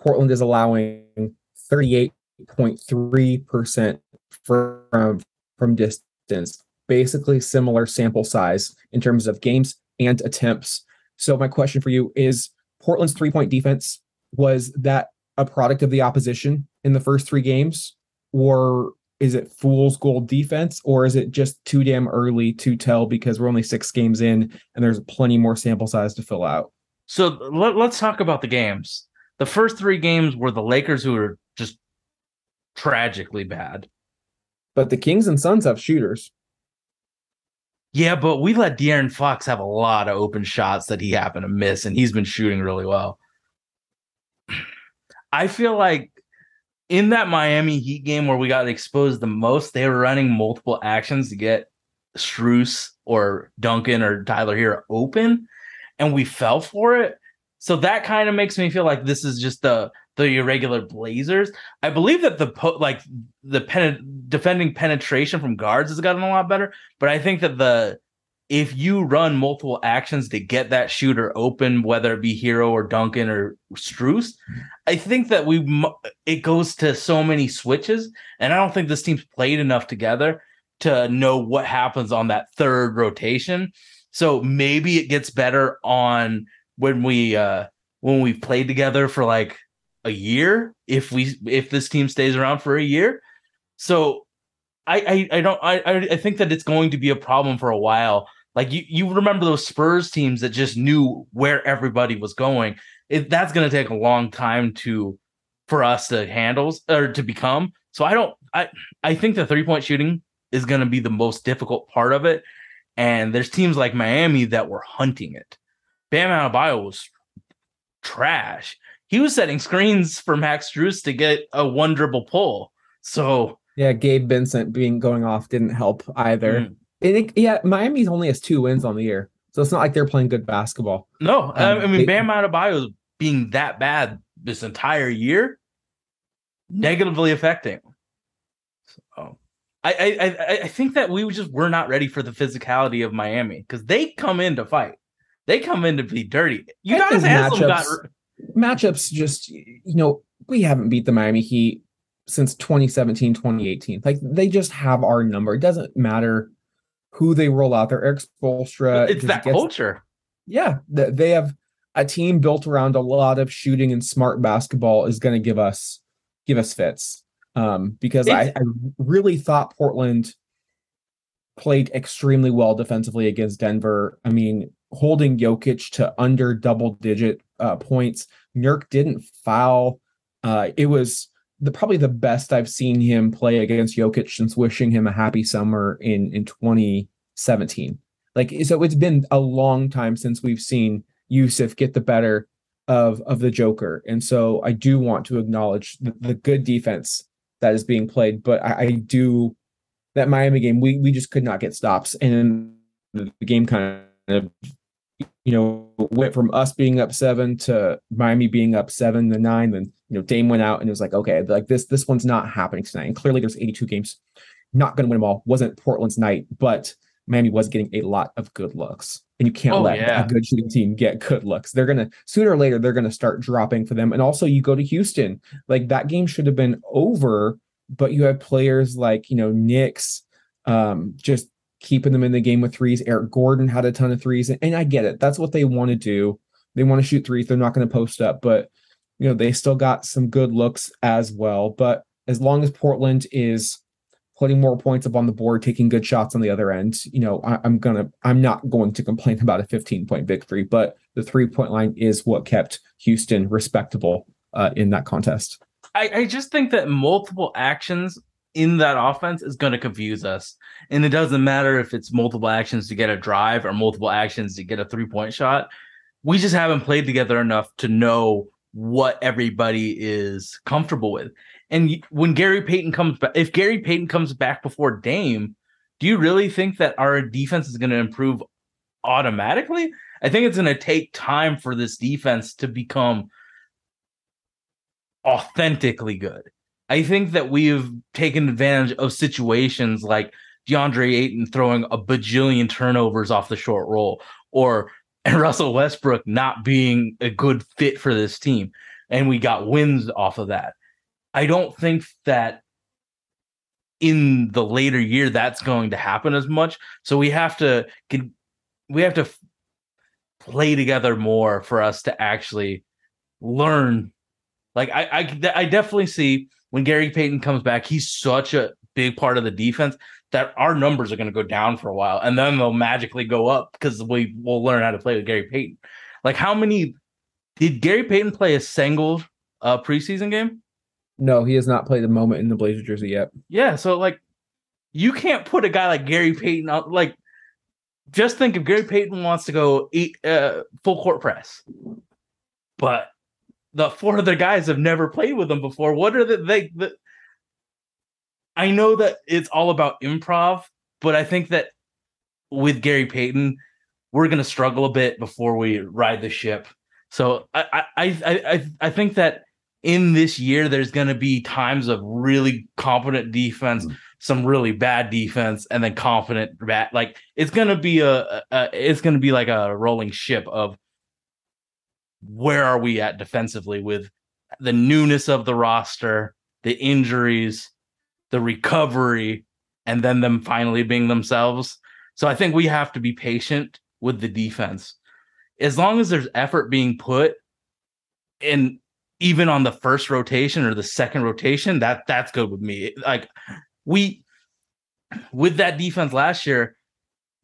Speaker 1: Portland is allowing 38.3% from from distance. Basically similar sample size in terms of games and attempts. So my question for you is Portland's three-point defense was that a product of the opposition in the first 3 games or is it fool's gold defense or is it just too damn early to tell because we're only 6 games in and there's plenty more sample size to fill out?
Speaker 2: So let, us talk about the games. The first three games were the Lakers who were just tragically bad.
Speaker 1: But the Kings and Suns have shooters.
Speaker 2: Yeah, but we let De'Aaron Fox have a lot of open shots that he happened to miss, and he's been shooting really well. I feel like in that Miami Heat game where we got exposed the most, they were running multiple actions to get Strus or Duncan or Tyler Herro open, and we fell for it. So that kind of makes me feel like this is just the the irregular Blazers. I believe that the po- like the pen- defending penetration from guards has gotten a lot better, but I think that the if you run multiple actions to get that shooter open, whether it be Herro or Duncan or Strus, I think that we it goes to so many switches, and I don't think this team's played enough together to know what happens on that third rotation. So maybe it gets better on when we uh when we've played together for like a year if we if this team stays around for a year. So I I, I don't I I I think that it's going to be a problem for a while. Like you you remember those Spurs teams that just knew where everybody was going. It, that's going to take a long time to for us to handle or to become. So I don't I I think the three point shooting is going to be the most difficult part of it. And there's teams like Miami that were hunting it. Bam Adebayo was trash. He was setting screens for Max Strus to get a one dribble pull. So
Speaker 1: Yeah, Gabe Vincent being going off didn't help either.
Speaker 2: mm,
Speaker 1: And it- yeah, Miami's only has two wins on the year, so it's not like they're playing good basketball.
Speaker 2: no, I-
Speaker 1: Um,
Speaker 2: I mean
Speaker 1: they-
Speaker 2: Bam Adebayo being that bad this entire year, negatively affecting. So I I I, I think that we just were not ready for the physicality of Miami because they come in to fight. They come in to be dirty. You guys have some got
Speaker 1: matchups- Matchups just you know, we haven't beat the Miami Heat since 2017, 2018. Like they just have our number. It doesn't matter who they roll out there. Erik Spoelstra
Speaker 2: it's that
Speaker 1: gets-
Speaker 2: culture.
Speaker 1: yeah, they have a team built around a lot of shooting and smart basketball is going to give us give us fits. Um, because I, I really thought Portland played extremely well defensively against Denver. I mean, holding Jokic to under double digit uh, points. Nurk didn't foul. Uh, it was the probably the best I've seen him play against Jokic since wishing him a happy summer in in 2017. Like so, it's been a long time since we've seen Yusuf get the better of of the Joker, and so I do want to acknowledge the, the good defense that is being played. But I, I do that Miami game, we we just could not get stops, and the, the game kind of you know went from us being up seven to Miami being up seven to nine. Then you know Dame went out and it was like okay, like this this one's not happening tonight. And clearly there's 82 games, not going to win them all. Wasn't Portland's night, but Miami was getting a lot of good looks, and you can't
Speaker 2: Oh,
Speaker 1: let
Speaker 2: yeah.
Speaker 1: a good shooting team get good looks. They're gonna sooner or later they're gonna start dropping for them. And also you go to Houston, like that game should have been over, but you have players like you know Knicks, um, just keeping them in the game with threes. Eric Gordon had a ton of threes, and, and I get it. That's what they want to do. They want to shoot threes. They're not going to post up, but you know they still got some good looks as well. But as long as Portland is putting more points up on the board, taking good shots on the other end, you know I, I'm gonna I'm not going to complain about a 15 point victory. But the three point line is what kept Houston respectable uh, in that contest.
Speaker 2: I, I just think that multiple actions in that offense is going to confuse us. And it doesn't matter if it's multiple actions to get a drive or multiple actions to get a three point shot. We just haven't played together enough to know what everybody is comfortable with. And when Gary Payton comes back, if Gary Payton comes back before Dame, do you really think that our defense is going to improve automatically? I think it's going to take time for this defense to become authentically good. I think that we've taken advantage of situations like DeAndre Ayton throwing a bajillion turnovers off the short roll, or and Russell Westbrook not being a good fit for this team, and we got wins off of that. I don't think that in the later year that's going to happen as much. So we have to we have to play together more for us to actually learn. Like I, I, I definitely see when Gary Payton comes back, he's such a big part of the defense that our numbers are going to go down for a while, and then they'll magically go up because we will learn how to play with Gary Payton. Like how many did Gary Payton play a single uh, preseason game?
Speaker 1: No, he has not played a moment in the Blazer jersey yet.
Speaker 2: Yeah, so like you can't put a guy like Gary Payton out like just think if Gary Payton wants to go eat uh, full court press, but the four other guys have never played with him before. What are the they the I know that it's all about improv, but I think that with Gary Payton, we're gonna struggle a bit before we ride the ship. So I I I I, I think that in this year there's gonna be times of really competent defense, mm-hmm. some really bad defense, and then confident bad. Like it's gonna be a, a, a it's gonna be like a rolling ship of where are we at defensively with the newness of the roster, the injuries, the recovery, and then them finally being themselves. So I think we have to be patient with the defense. As long as there's effort being put in even on the first rotation or the second rotation, that that's good with me. Like we with that defense last year,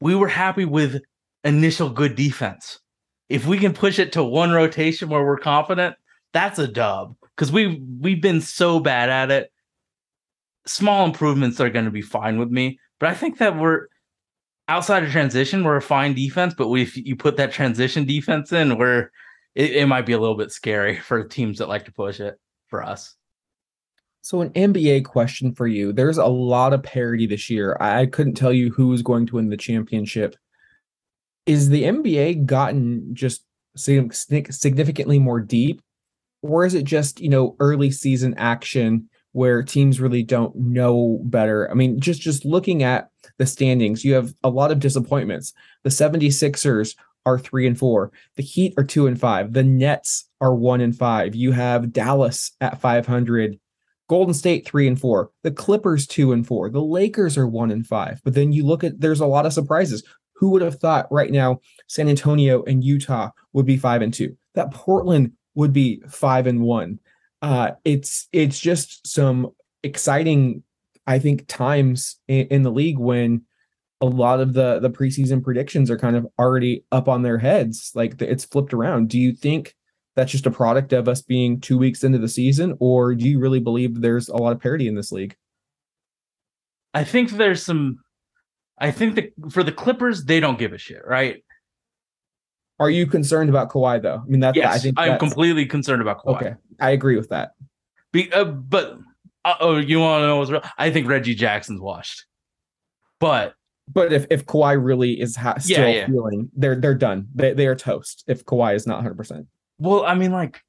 Speaker 2: we were happy with initial good defense. If we can push it to one rotation where we're confident, that's a dub because we we've been so bad at it. Small improvements are going to be fine with me, but I think that we're outside of transition, we're a fine defense. But if you put that transition defense in, we're it, it might be a little bit scary for teams that like to push it for us.
Speaker 1: So, an NBA question for you. There's a lot of parity this year. I couldn't tell you who is going to win the championship. Is the NBA gotten just sig- sig- significantly more deep, or is it just, you know, early season action where teams really don't know better? I mean, just just looking at the standings, you have a lot of disappointments. The 76ers are 3 and 4. The Heat are 2 and 5. The Nets are 1 and 5. You have Dallas at 500. Golden State three and four, the Clippers two and four, the Lakers are one and five. But then you look at there's a lot of surprises. Who would have thought right now San Antonio and Utah would be five and two? That Portland would be five and one. Uh, it's it's just some exciting, I think, times in, in the league when a lot of the the preseason predictions are kind of already up on their heads. Like it's flipped around. Do you think? that's just a product of us being two weeks into the season, or do you really believe there's a lot of parity in this league?
Speaker 2: I think there's some. I think that for the Clippers, they don't give a shit, right?
Speaker 1: Are you concerned about Kawhi though? I mean, that's
Speaker 2: Yes,
Speaker 1: I think
Speaker 2: I'm completely concerned about Kawhi.
Speaker 1: okay. I agree with that.
Speaker 2: Be, uh, but uh, oh, you want to know what's real? I think Reggie Jackson's washed. But
Speaker 1: But if if Kawhi really is ha- still
Speaker 2: yeah.
Speaker 1: feeling, they're they're done. They they are toast. If Kawhi is not 100, percent
Speaker 2: well, I mean, like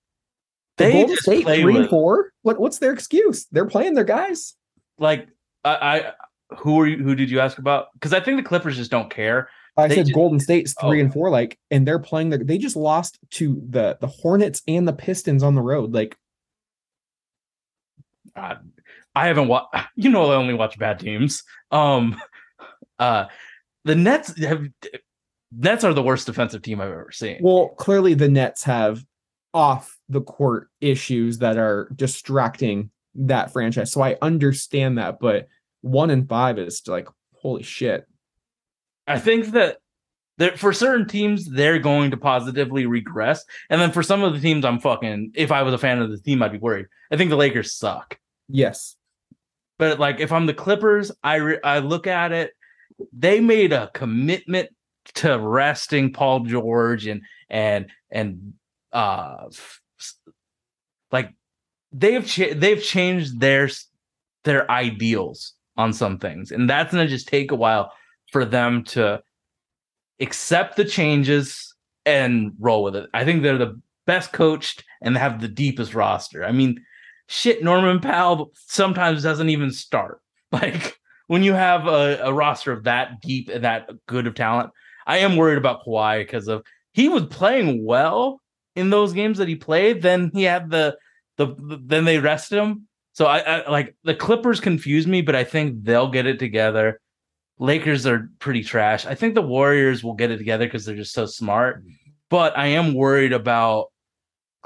Speaker 1: the
Speaker 2: they
Speaker 1: Golden
Speaker 2: just
Speaker 1: State
Speaker 2: play
Speaker 1: three and four. What what's their excuse? They're playing their guys.
Speaker 2: like I, I who are you? Who did you ask about? Because I think the Clippers just don't care.
Speaker 1: I
Speaker 2: They
Speaker 1: said
Speaker 2: ju-
Speaker 1: Golden State's three
Speaker 2: Oh.
Speaker 1: and four, like, and they're playing. They just lost to the the Hornets and the Pistons on the road. Like,
Speaker 2: Uh, I haven't watched. You know, I only watch bad teams. Um, uh, the Nets have Nets are the worst defensive team I've ever seen.
Speaker 1: well, clearly the Nets have off the court issues that are distracting that franchise. So I understand that, but one and five is like holy shit.
Speaker 2: I think that that for certain teams they're going to positively regress, and then for some of the teams, I'm fucking. If I was a fan of the team, I'd be worried. I think the Lakers suck,
Speaker 1: Yes.
Speaker 2: but like if I'm the Clippers, I re- I look at it. They made a commitment to resting Paul George and and and uh like they've cha- they've changed their their ideals on some things, and that's gonna just take a while for them to accept the changes and roll with it. I think they're the best coached and have the deepest roster. I mean, shit, Norman Powell sometimes doesn't even start. Like when you have a, a roster of that deep and that good of talent, I am worried about Kawhi because of he was playing well in those games that he played. Then he had the the, the then they rested him. So I, I like the Clippers confuse me, but I think they'll get it together. Lakers are pretty trash. I think the Warriors will get it together because they're just so smart. But I am worried about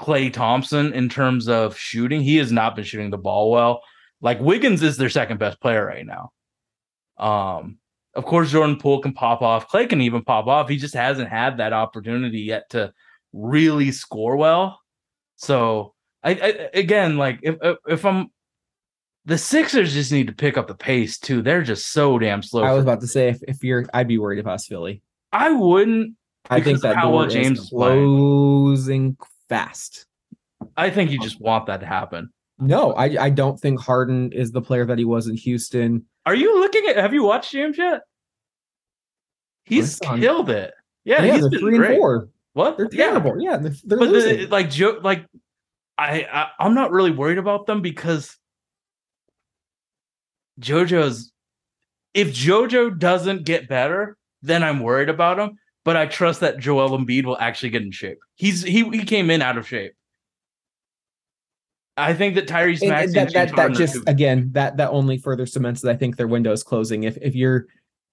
Speaker 2: Klay Thompson in terms of shooting. He has not been shooting the ball well. Like Wiggins is their second best player right now. Um, of course, Jordan Poole can pop off. Klay can even pop off. He just hasn't had that opportunity yet to really score well. So I, I again like if if- if I'm the Sixers just need to pick up the pace too. They're just so damn slow.
Speaker 1: I was about to say if, if you're, I'd be worried if I was Philly.
Speaker 2: I wouldn't.
Speaker 1: I think that
Speaker 2: how well James
Speaker 1: is closing fast.
Speaker 2: I think you just want that to happen.
Speaker 1: No, I I don't think Harden is the player that he was in Houston.
Speaker 2: Are you looking at? Have you watched James yet? He's killed it. Yeah,
Speaker 1: Yeah,
Speaker 2: he's
Speaker 1: they're
Speaker 2: been
Speaker 1: three
Speaker 2: great.
Speaker 1: and four.
Speaker 2: What?
Speaker 1: They're
Speaker 2: Yeah.
Speaker 1: terrible. Yeah, they're, they're
Speaker 2: but the, like Joe, like I, I, I'm not really worried about them because JoJo's. If JoJo doesn't get better, then I'm worried about him. But I trust that Joel Embiid will actually get in shape. He's he he came in out of shape. I think that Tyrese Maxey
Speaker 1: that, that, that just again that that only further cements that I think their window is closing. If if you're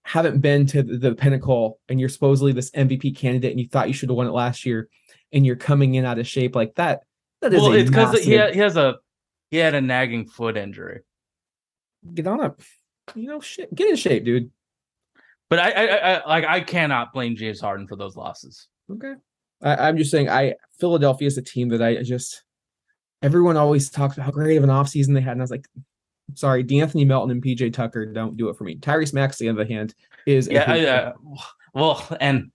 Speaker 1: haven't been to the, the pinnacle and you're supposedly this MVP candidate and you thought you should have won it last year, and you're coming in out of shape like that, that is
Speaker 2: well, it's because he,
Speaker 1: massive-
Speaker 2: he has a he had a nagging foot injury.
Speaker 1: Get on up. You know, shit, get in shape, dude.
Speaker 2: But I, I, I like I cannot blame James Harden for those losses.
Speaker 1: Okay. I, I'm just saying, I Philadelphia is a team that I just everyone always talks about how great of an offseason they had. And I was like, sorry, De'Anthony Melton and PJ Tucker don't do it for me. Tyrese Maxey, on the other hand, is a
Speaker 2: Yeah,
Speaker 1: hoop
Speaker 2: I,
Speaker 1: player.
Speaker 2: uh, well, and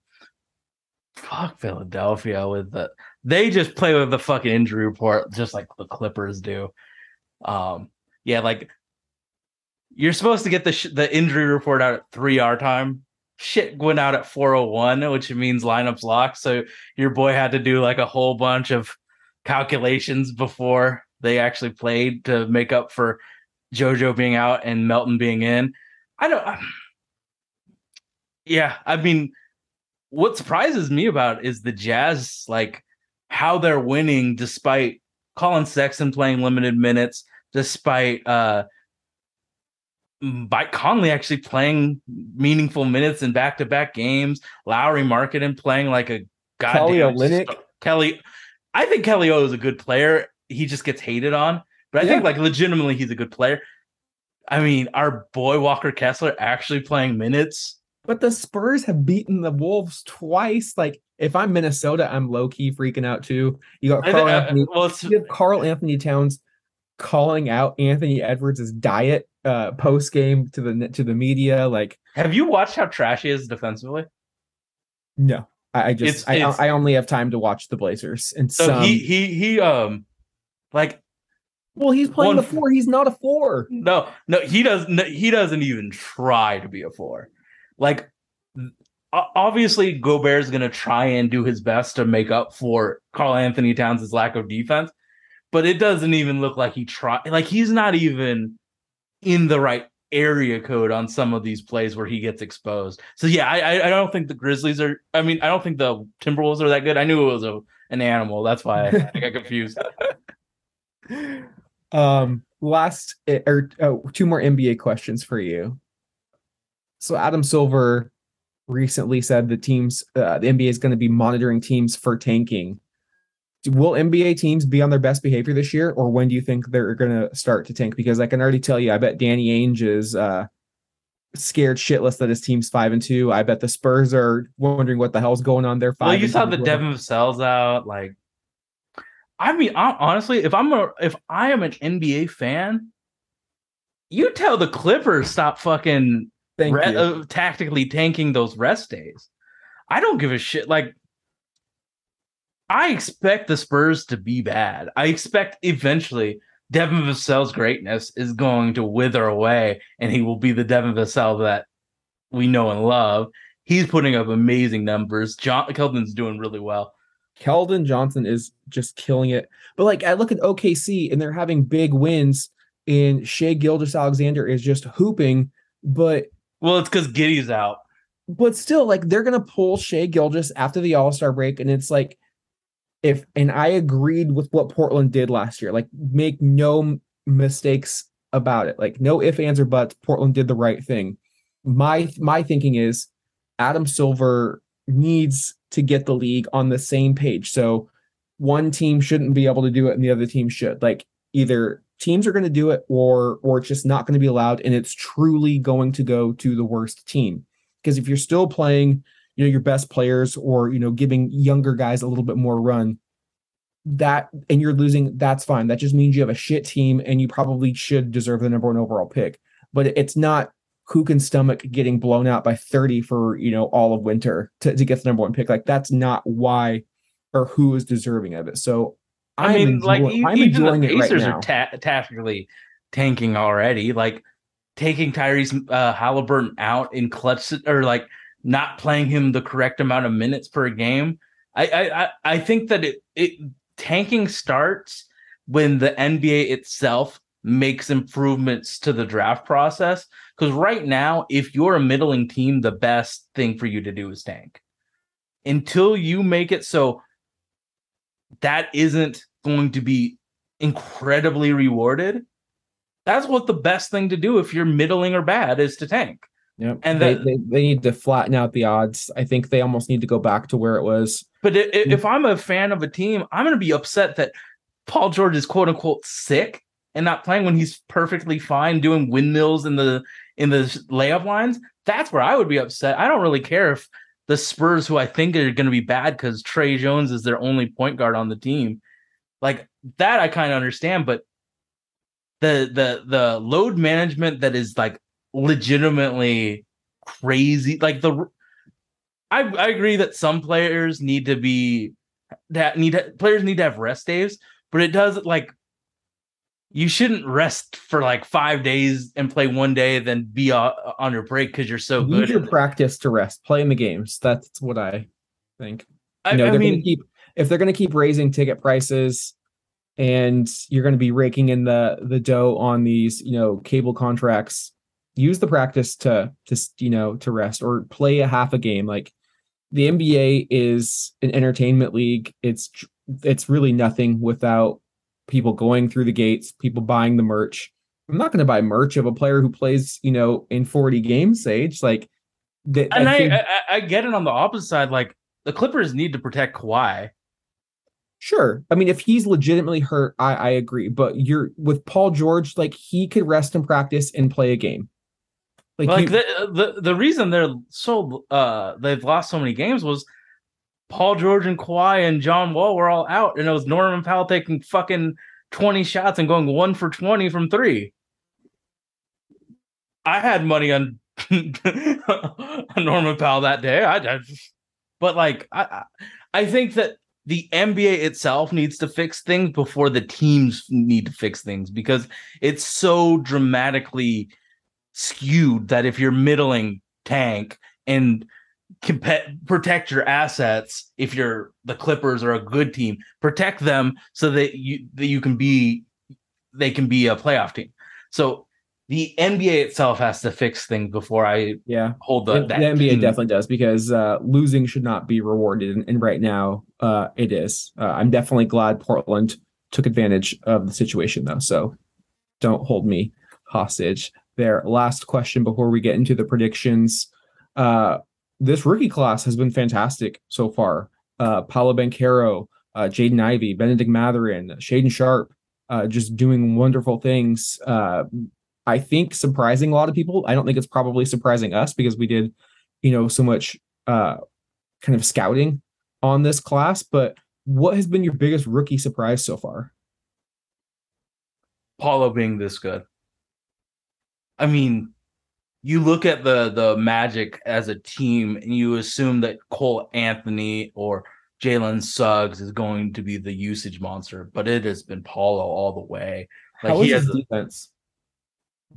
Speaker 2: fuck Philadelphia with the they just play with the fucking injury report just like the Clippers do. Um, yeah, like you're supposed to get the sh- the injury report out at three hour time. Shit went out at 401, which means lineups locked. So your boy had to do like a whole bunch of calculations before they actually played to make up for JoJo being out and Melton being in. I don't. Yeah, I mean, what surprises me about is the Jazz, like how they're winning despite Colin Sexton playing limited minutes, despite uh Mike Conley actually playing meaningful minutes in back-to-back games, Lauri Markkanen playing like a
Speaker 1: Kelly
Speaker 2: goddamn
Speaker 1: Olynyk.
Speaker 2: star- Kelly, I think Kelly O is a good player. He just gets hated on, but I think like legitimately he's a good player. I mean, our boy Walker Kessler actually playing minutes.
Speaker 1: But the Spurs have beaten the Wolves twice. Like, if I'm Minnesota, I'm low key freaking out too. You got Carl
Speaker 2: thi- uh,
Speaker 1: Anthony.
Speaker 2: well,
Speaker 1: You have Karl-Anthony Towns calling out Anthony Edwards' diet uh post game to the to the media. Like,
Speaker 2: have you watched how trash he is defensively?
Speaker 1: no, I, I just
Speaker 2: It's-
Speaker 1: I,
Speaker 2: it's-
Speaker 1: I only have time to watch the Blazers. And
Speaker 2: So
Speaker 1: some,
Speaker 2: he he he um like
Speaker 1: well, he's playing
Speaker 2: one-
Speaker 1: the four. He's not a four.
Speaker 2: no no he does no, he doesn't even try to be a four. Like o- obviously Gobert's gonna try and do his best to make up for Karl-Anthony Towns' lack of defense, but it doesn't even look like he try like he's not even in the right area code on some of these plays where he gets exposed. So yeah, I I- don't think the Grizzlies are. I mean, I don't think the Timberwolves are that good. I knew it was a an animal. That's why I, I got confused.
Speaker 1: Um, last eh, or oh, two more NBA questions for you. So Adam Silver recently said the teams, uh, the NBA is going to be monitoring teams for tanking. Will NBA teams be on their best behavior this year, or when do you think they're going to start to tank? Because I can already tell you, I bet Danny Ainge is uh, scared shitless that his team's five and two. I bet the Spurs are wondering what the hell's going on there.
Speaker 2: well,
Speaker 1: Five
Speaker 2: you saw the
Speaker 1: well.
Speaker 2: Devin Vassell's out. Like, I mean, hon- honestly, if I'm a if I am an NBA fan, you tell the Clippers stop fucking re- uh, tactically tanking those rest days. I don't give a shit. Like, I expect the Spurs to be bad. I expect eventually Devin Vassell's greatness is going to wither away, and he will be the Devin Vassell that we know and love. He's putting up amazing numbers. John Kelton's doing really well.
Speaker 1: Keldon Johnson is just killing it. But like I look at OKC and they're having big wins, and Shai Gilgeous-Alexander is just hooping, but
Speaker 2: Well, it's because Giddey's out.
Speaker 1: but still, like they're gonna pull Shai Gilgeous after the All Star break, and it's like if and I agreed with what Portland did last year. Like make no mistakes about it. Like no ifs, ands, or buts. Portland did the right thing. My my thinking is Adam Silver needs to get the league on the same page. So one team shouldn't be able to do it and the other team should. Like either teams are going to do it or or it's just not going to be allowed and it's truly going to go to the worst team. Because if you're still playing, you know, your best players or, you know, giving younger guys a little bit more run, that and you're losing, that's fine. That just means you have a shit team and you probably should deserve the number one overall pick. But it's not who can stomach getting blown out by 30 for you know all of winter to, to get the number one pick. Like that's not why or who is deserving of it. So
Speaker 2: I mean, like e-
Speaker 1: I'm
Speaker 2: even
Speaker 1: enjoying
Speaker 2: the
Speaker 1: it right
Speaker 2: Pacers are ta- tactically tanking already. Like taking Tyrese uh, Halliburton out in clutch or like not playing him the correct amount of minutes per game. I I I, think that it it tanking starts when the NBA itself makes improvements to the draft process. Because right now, if you're a middling team, the best thing for you to do is tank. Until you make it so that isn't going to be incredibly rewarded. That's what the best thing to do if you're middling or bad is to tank.
Speaker 1: Yep.
Speaker 2: and
Speaker 1: they,
Speaker 2: that-
Speaker 1: they they need to flatten out the odds. I think they almost need to go back to where it was.
Speaker 2: But if mm. I'm a fan of a team, I'm going to be upset that Paul George is quote unquote sick and not playing when he's perfectly fine doing windmills in the in the layup lines. That's where I would be upset. I don't really care if the Spurs, who I think are going to be bad because Tre Jones is their only point guard on the team, like that, I kind of understand. But the the the load management that is like legitimately crazy, like the I, I agree that some players need to be that need to, players need to have rest days, but it does like you shouldn't rest for like five days and play one day, then be uh, on your break because you're so good.
Speaker 1: Use your practice to rest. Play in the games. That's what I think.
Speaker 2: I,
Speaker 1: You know,
Speaker 2: I mean,
Speaker 1: keep if they're gonna keep raising ticket prices and you're gonna be raking in the the dough on these, you know, cable contracts, use the practice to to you know to rest or play a half a game. Like the NBA is an entertainment league. It's it's really nothing without people going through the gates, people buying the merch. I'm not going to buy merch of a player who plays, you know, in 40 games, Sage. Like, the,
Speaker 2: and I,
Speaker 1: think-
Speaker 2: I, I I get it on the opposite side. Like the Clippers need to protect Kawhi.
Speaker 1: Sure. I mean, if he's legitimately hurt, I, I agree. But you're with Paul George, like he could rest in practice and play a game. Like,
Speaker 2: Like
Speaker 1: you-
Speaker 2: the, the the reason they're so uh they've lost so many games was Paul George and Kawhi and John Wall were all out, and it was Norman Powell taking fucking twenty shots and going one for twenty from three. I had money on, Norman Powell that day. I, I but like I I think that the NBA itself needs to fix things before the teams need to fix things because it's so dramatically skewed that if you're middling tank and compe- protect your assets if you're the clippers are a good team protect them so that you that you can be they can be a playoff team so the nba itself has to fix things before i
Speaker 1: yeah,
Speaker 2: hold
Speaker 1: the,
Speaker 2: the,
Speaker 1: the NBA
Speaker 2: team.
Speaker 1: definitely does because uh, losing should not be rewarded, and, and right now uh, it is. Uh, I'm definitely glad Portland took advantage of the situation, though. So don't hold me hostage. There. Last question before we get into the predictions. Uh, this rookie class has been fantastic so far. Uh, Paolo Banchero, uh, Jaden Ivey, Bennedict Mathurin, Shaedon Sharpe, uh, just doing wonderful things. Uh, I think surprising a lot of people. I don't think it's probably surprising us because we did, you know, so much uh, kind of scouting on this class. But what has been your biggest rookie surprise so far?
Speaker 2: Paolo being this good. I mean, you look at the the Magic as a team, and you assume that Cole Anthony or Jalen Suggs is going to be the usage monster, but it has been Paolo all the way. Like
Speaker 1: How
Speaker 2: he has
Speaker 1: his defense?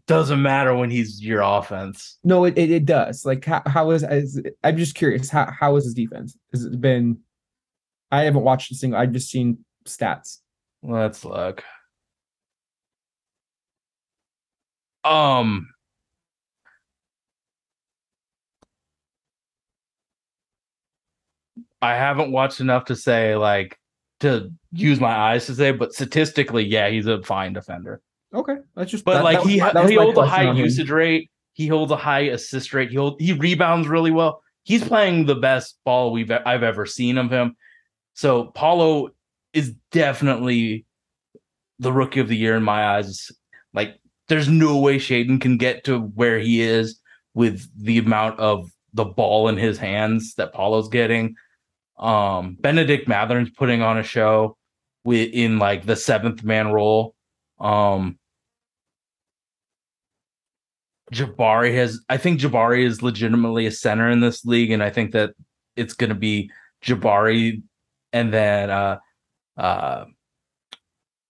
Speaker 2: doesn't matter when he's your offense.
Speaker 1: No, it, it, it does. Like how, how is, is I'm just curious. How how is his defense? Has it been? I haven't watched a single. I've just seen stats.
Speaker 2: Let's look. Um I haven't watched enough to say like to use my eyes to say, but statistically, yeah, he's a fine defender.
Speaker 1: Okay, that's just.
Speaker 2: But
Speaker 1: that-
Speaker 2: like
Speaker 1: that was
Speaker 2: he
Speaker 1: that
Speaker 2: he holds a high usage rate. He holds a high assist rate. He hold, he rebounds really well. He's playing the best ball we've I've ever seen of him. So Paolo is definitely the rookie of the year in my eyes. Like there's no way Shaedon can get to where he is with the amount of the ball in his hands that Paolo's getting. Um, Bennedict Mathurin's putting on a show with in like the seventh man role. Um Jabari has I think Jabari is legitimately a center in this league, and I think that it's gonna be Jabari and then uh uh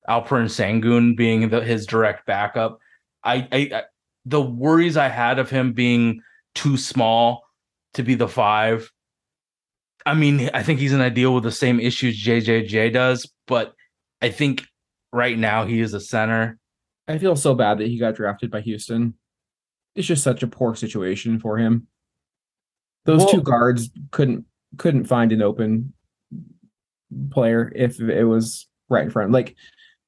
Speaker 2: Alperen Sengun being the, his direct backup. I, I, I the worries I had of him being too small to be the five. I mean, I think he's gonna deal with the same issues JJJ does, but I think right now he is a center.
Speaker 1: I feel so bad that he got drafted by Houston. It's just such a poor situation for him. Those
Speaker 2: Well-
Speaker 1: two guards couldn't couldn't find an open player if it was right in front. Like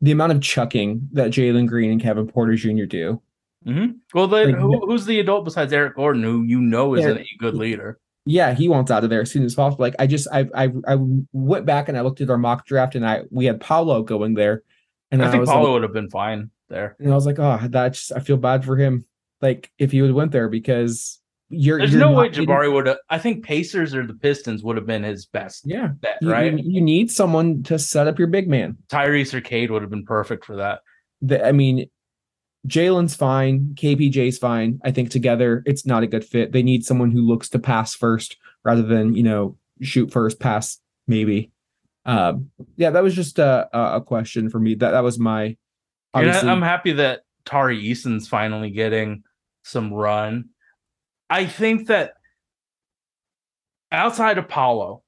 Speaker 1: the amount of chucking that Jalen Green and Kevin Porter Jr. do.
Speaker 2: Mm-hmm. Well, then
Speaker 1: Like,
Speaker 2: who, who's the adult besides Eric Gordon, who you know is
Speaker 1: Eric-
Speaker 2: a good leader?
Speaker 1: Yeah, he wants out of there as soon as possible. Like I just I I I went back and I looked at our mock draft and I we had Paolo going there, and
Speaker 2: I,
Speaker 1: I,
Speaker 2: think
Speaker 1: was
Speaker 2: Paolo
Speaker 1: like,
Speaker 2: would have been fine there.
Speaker 1: and I was like, oh, that's I feel bad for him. Like if he would went there because you're
Speaker 2: There's
Speaker 1: you're
Speaker 2: no way Jabari would have. I think Pacers or the Pistons would have been his best
Speaker 1: Yeah,
Speaker 2: bet, right?
Speaker 1: you, you need someone to set up your big man.
Speaker 2: Tyrese or Cade would have been perfect for that.
Speaker 1: The, I mean, Jalen's fine, KPJ's fine. I think together it's not a good fit. They need someone who looks to pass first rather than you know shoot first, pass maybe. Um, yeah, that was just a a question for me. That that was my. Obviously,
Speaker 2: I'm happy that Tari Eason's finally getting some run. I think that outside of Paolo,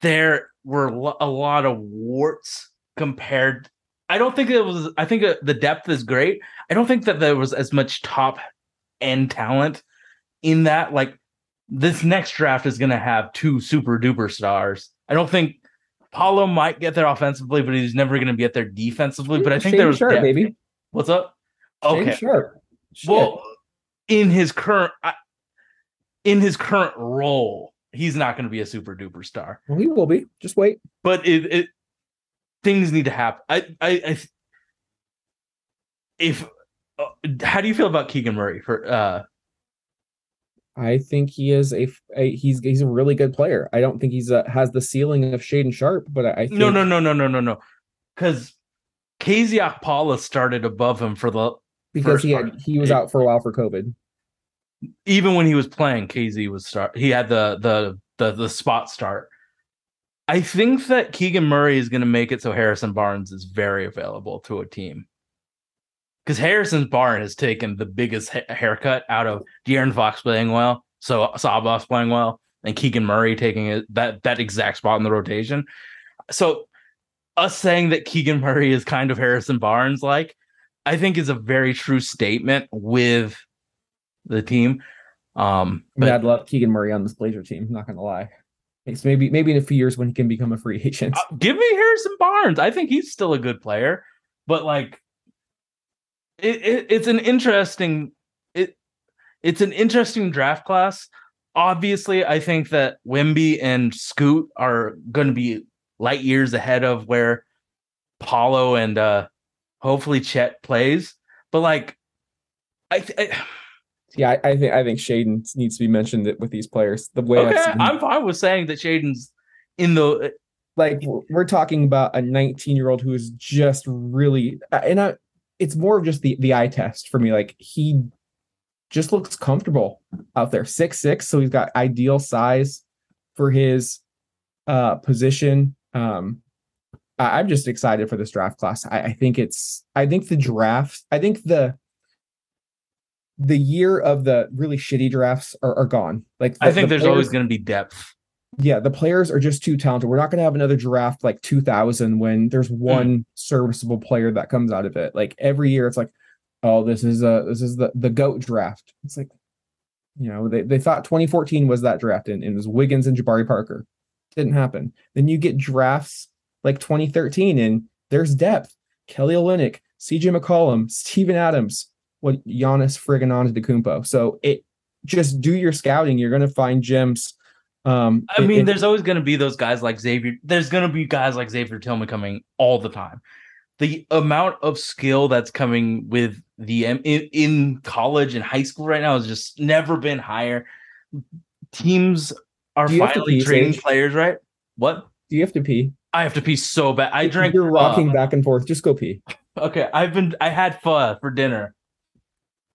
Speaker 2: there were a lot of warts compared. I don't think it was. I think uh, the depth is great. I don't think that there was as much top end talent in that. Like this next draft is going to have two super duper stars. I don't think Paolo might get there offensively, but he's never going to get there defensively. But I think
Speaker 1: Shane
Speaker 2: there was
Speaker 1: Sharp,
Speaker 2: depth.
Speaker 1: baby.
Speaker 2: What's up?
Speaker 1: Shane
Speaker 2: Okay.
Speaker 1: Sharp. Shit.
Speaker 2: Well, in his current in his current role, he's not going to be a super duper star.
Speaker 1: Well, he will be. Just wait.
Speaker 2: But it, it things need to happen. I I, I if uh, how do you feel about Keegan Murray for uh
Speaker 1: I think he is a, a he's he's a really good player. I don't think he's a, has the ceiling of Shaedon Sharpe, but I, I think
Speaker 2: no no no no no no no because KZ Okpala started above him for the
Speaker 1: because he had he was out for a while for COVID.
Speaker 2: even when he was playing, KZ was start. He had the the the the spot start. I think that Keegan Murray is going to make it so Harrison Barnes is very available to a team. Because Harrison Barnes has taken the biggest ha- haircut out of De'Aaron Fox playing well, so Sabas playing well, and Keegan Murray taking it, that that exact spot in the rotation. So, us saying that Keegan Murray is kind of Harrison Barnes like, I think is a very true statement with the team. Um, but
Speaker 1: I'd love Keegan Murray on this Blazer team. Not gonna lie. It's maybe maybe in a few years when he can become a free agent.
Speaker 2: uh, give me Harrison Barnes. I think he's still a good player, but like, it, it it's an interesting it it's an interesting draft class. Obviously, I think that Wimby and Scoot are going to be light years ahead of where Paolo and uh hopefully Chet plays. But like, I, th- I
Speaker 1: yeah, I, I think I think Shaedon needs to be mentioned with these players. The way
Speaker 2: okay, I'm fine with saying that Shaedon's in the
Speaker 1: like we're- talking about a 19 year old who is just really and I it's more of just the the eye test for me like he just looks comfortable out there six six so he's got ideal size for his uh position um i'm just excited for this draft class I, I think it's i think the draft i think the the year of the really shitty drafts are, are gone like
Speaker 2: I think
Speaker 1: the
Speaker 2: there's always going to be depth.
Speaker 1: yeah, the players are just too talented. We're not going to have another draft like 2000 when there's mm. one serviceable player that comes out of it. Like every year, it's like, oh, this is a this is the the goat draft. It's like, you know, they, they thought 2014 was that draft, and, and it was Wiggins and Jabari Parker. Didn't happen. Then you get drafts like 2013, and there's depth. Kelly Olynyk, CJ McCollum, Steven Adams, what Giannis friggin' Antetokounmpo. So it just do your scouting. You're going to find gems. Um,
Speaker 2: I mean,
Speaker 1: it-
Speaker 2: there's always going to be those guys like Xavier. There's going to be guys like Xavier Tillman coming all the time. The amount of skill that's coming with the in, in college and high school right now has just never been higher. Teams are
Speaker 1: Do you have to
Speaker 2: finally
Speaker 1: pee,
Speaker 2: trading players, right? What?
Speaker 1: Do you have to pee?
Speaker 2: I have to pee so bad. I drank.
Speaker 1: You're rocking
Speaker 2: uh,
Speaker 1: back and forth. Just go pee.
Speaker 2: okay, I've been. I had pho for dinner.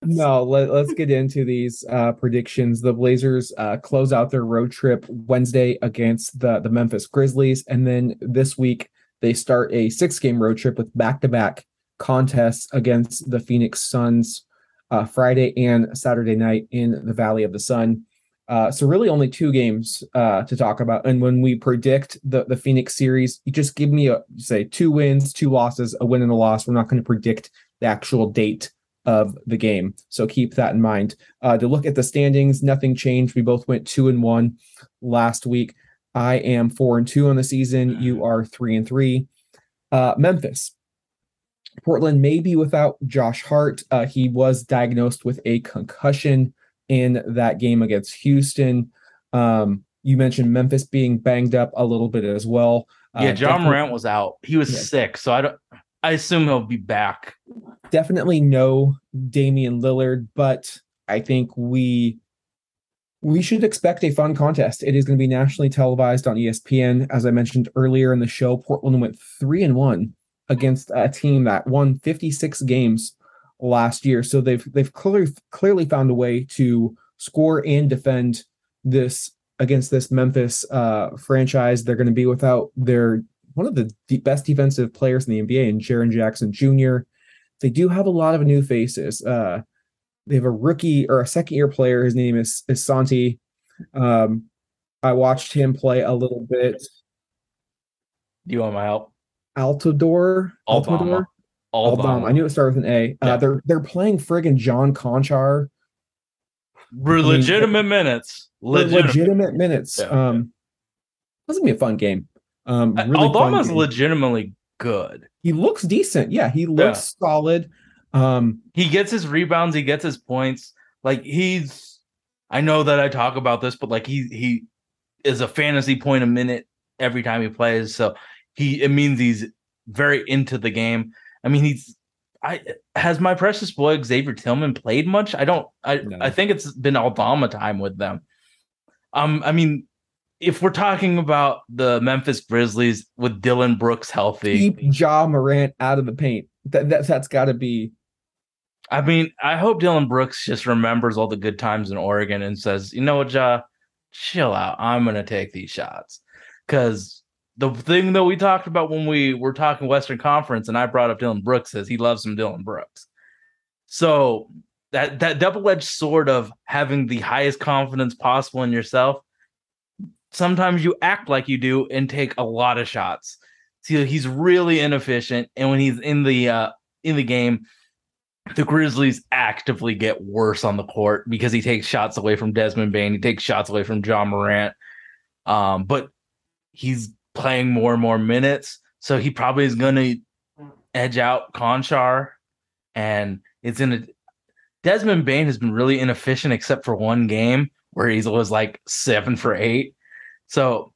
Speaker 1: No, let, us get into these uh, predictions. The Blazers uh, close out their road trip Wednesday against the, the Memphis Grizzlies. And then this week, they start a six game road trip with back to back contests against the Phoenix Suns uh, Friday and Saturday night in the Valley of the Sun. Uh, so really only two games uh, to talk about. And when we predict the, the Phoenix series, you just give me a say two wins, two losses, a win and a loss. We're not going to predict the actual date of the game. So keep that in mind. Uh, to look at the standings, nothing changed. We both went two and one last week. I am four and two on the season. You are three and three. Uh, Memphis. Portland may be without Josh Hart. Uh, he was diagnosed with a concussion in that game against Houston. Um, you mentioned Memphis being banged up a little bit as well.
Speaker 2: Yeah,
Speaker 1: Uh,
Speaker 2: John
Speaker 1: definitely-
Speaker 2: Morant was out. He was
Speaker 1: Yeah.
Speaker 2: sick, so I don't. I assume he'll be back.
Speaker 1: definitely no Damian Lillard, but I think we we should expect a fun contest. It is going to be nationally televised on ESPN. As I mentioned earlier in the show, Portland went three and one against a team that won 56 games last year. So they've they've clearly clearly found a way to score and defend this against this Memphis uh, franchise. They're going to be without their one of the de- best defensive players in the NBA, and Jaren Jackson Jr. They do have a lot of new faces. Uh, they have a rookie or a second year player. His name is, is Santi. Um, I watched him play a little bit.
Speaker 2: Do you want my help?
Speaker 1: Altador.
Speaker 2: Aldama.
Speaker 1: Aldama. I knew it started with an A. Uh,
Speaker 2: Yeah.
Speaker 1: They're they're playing friggin' John Konchar.
Speaker 2: Re-
Speaker 1: mean,
Speaker 2: legitimate minutes.
Speaker 1: Legitimate,
Speaker 2: Legitimate.
Speaker 1: minutes.
Speaker 2: Yeah.
Speaker 1: Um, this gonna be a fun game. Um,
Speaker 2: Uh,
Speaker 1: really fun
Speaker 2: Aldama's
Speaker 1: game.
Speaker 2: legitimately good.
Speaker 1: he looks decent. Yeah, he looks solid. Um,
Speaker 2: He gets his rebounds. He gets his points. Like he's. I know that I talk about this, but like he he is a fantasy point a minute every time he plays. So he it means he's very into the game. I mean, he's. I has my precious boy Xavier Tillman played much? I don't. I
Speaker 1: No.
Speaker 2: I think it's been Aldama time with them. Um, I mean, if we're talking about the Memphis Grizzlies with Dillon Brooks healthy,
Speaker 1: keep Ja Morant out of the paint. That, that that's got to be
Speaker 2: I mean, I hope Dillon Brooks just remembers all the good times in Oregon and says, you know what, Ja, chill out. I'm gonna take these shots. Cause the thing that we talked about when we were talking Western Conference and I brought up Dillon Brooks is he loves some Dillon Brooks. So that that double-edged sword of having the highest confidence possible in yourself, sometimes you act like you do and take a lot of shots. See, he's really inefficient, and when he's in the uh in the game, the Grizzlies actively get worse on the court because he takes shots away from Desmond Bane, he takes shots away from Ja Morant. Um, but he's playing more and more minutes, so he probably is going to edge out Konchar, and it's in a Desmond Bane has been really inefficient except for one game where he was like seven for eight. So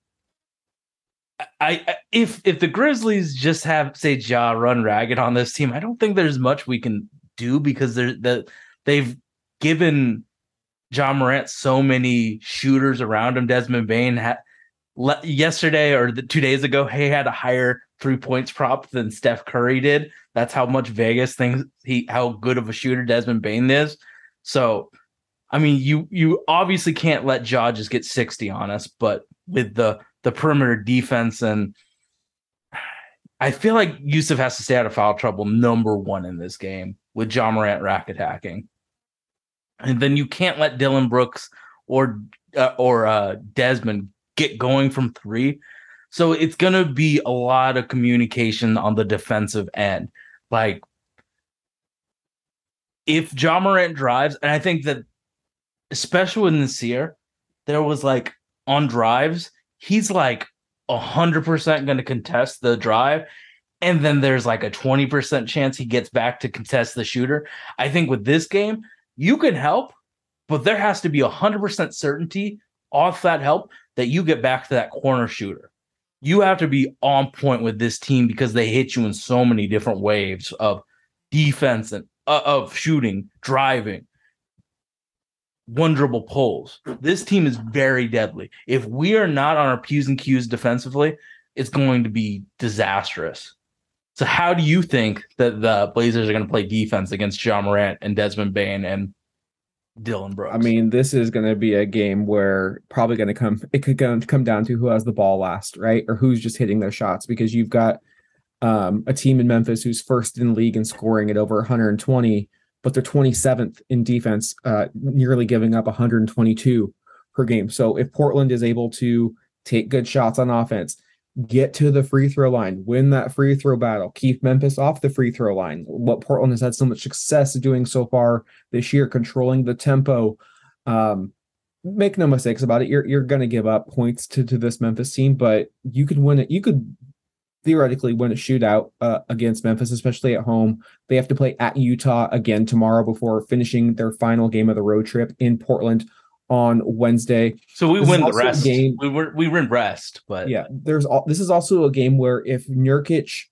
Speaker 2: I, I if if the Grizzlies just have say Ja run ragged on this team, I don't think there's much we can do because they're the they've given Ja Morant so many shooters around him. Desmond Bane had le- yesterday or the, two days ago, he had a higher three points prop than Steph Curry did. That's how much Vegas thinks he how good of a shooter Desmond Bane is. So, I mean, you you obviously can't let Ja just get sixty on us, but with the the perimeter defense and I feel like Yusuf has to stay out of foul trouble number one in this game with Ja Morant rack attacking. And then you can't let Dillon Brooks or uh, or uh, Desmond get going from three. So it's going to be a lot of communication on the defensive end. Like if Ja Morant drives, and I think that especially this year, there was like on drives, he's like a hundred percent going to contest the drive, and then there's like a twenty percent chance he gets back to contest the shooter. I think with this game, you can help, but there has to be a hundred percent certainty off that help that you get back to that corner shooter. You have to be on point with this team because they hit you in so many different waves of defense and uh, of shooting, driving, one dribble pulls. This team is very deadly. If we are not on our P's and Q's defensively, it's going to be disastrous. So how do you think that the Blazers are going to play defense against Ja Morant and Desmond Bane and Dillon Brooks?
Speaker 1: I mean, this is going to be a game where probably going to come. It could go, come down to who has the ball last, right, or who's just hitting their shots because you've got um, a team in Memphis who's first in league in scoring at over 120, but they're 27th in defense, uh, nearly giving up 122 per game. So if Portland is able to take good shots on offense, get to the free throw line, win that free throw battle, keep Memphis off the free throw line. What Portland has had so much success doing so far this year, controlling the tempo. Um, make no mistakes about it. You're you're going to give up points to to this Memphis team, but you could win it. You could theoretically win a shootout uh, against Memphis, especially at home. They have to play at Utah again tomorrow before finishing their final game of the road trip in Portland on Wednesday.
Speaker 2: so we
Speaker 1: this
Speaker 2: win the rest.
Speaker 1: game-
Speaker 2: We were we win rest, but
Speaker 1: Yeah, there's all this is also a game where if Nurkic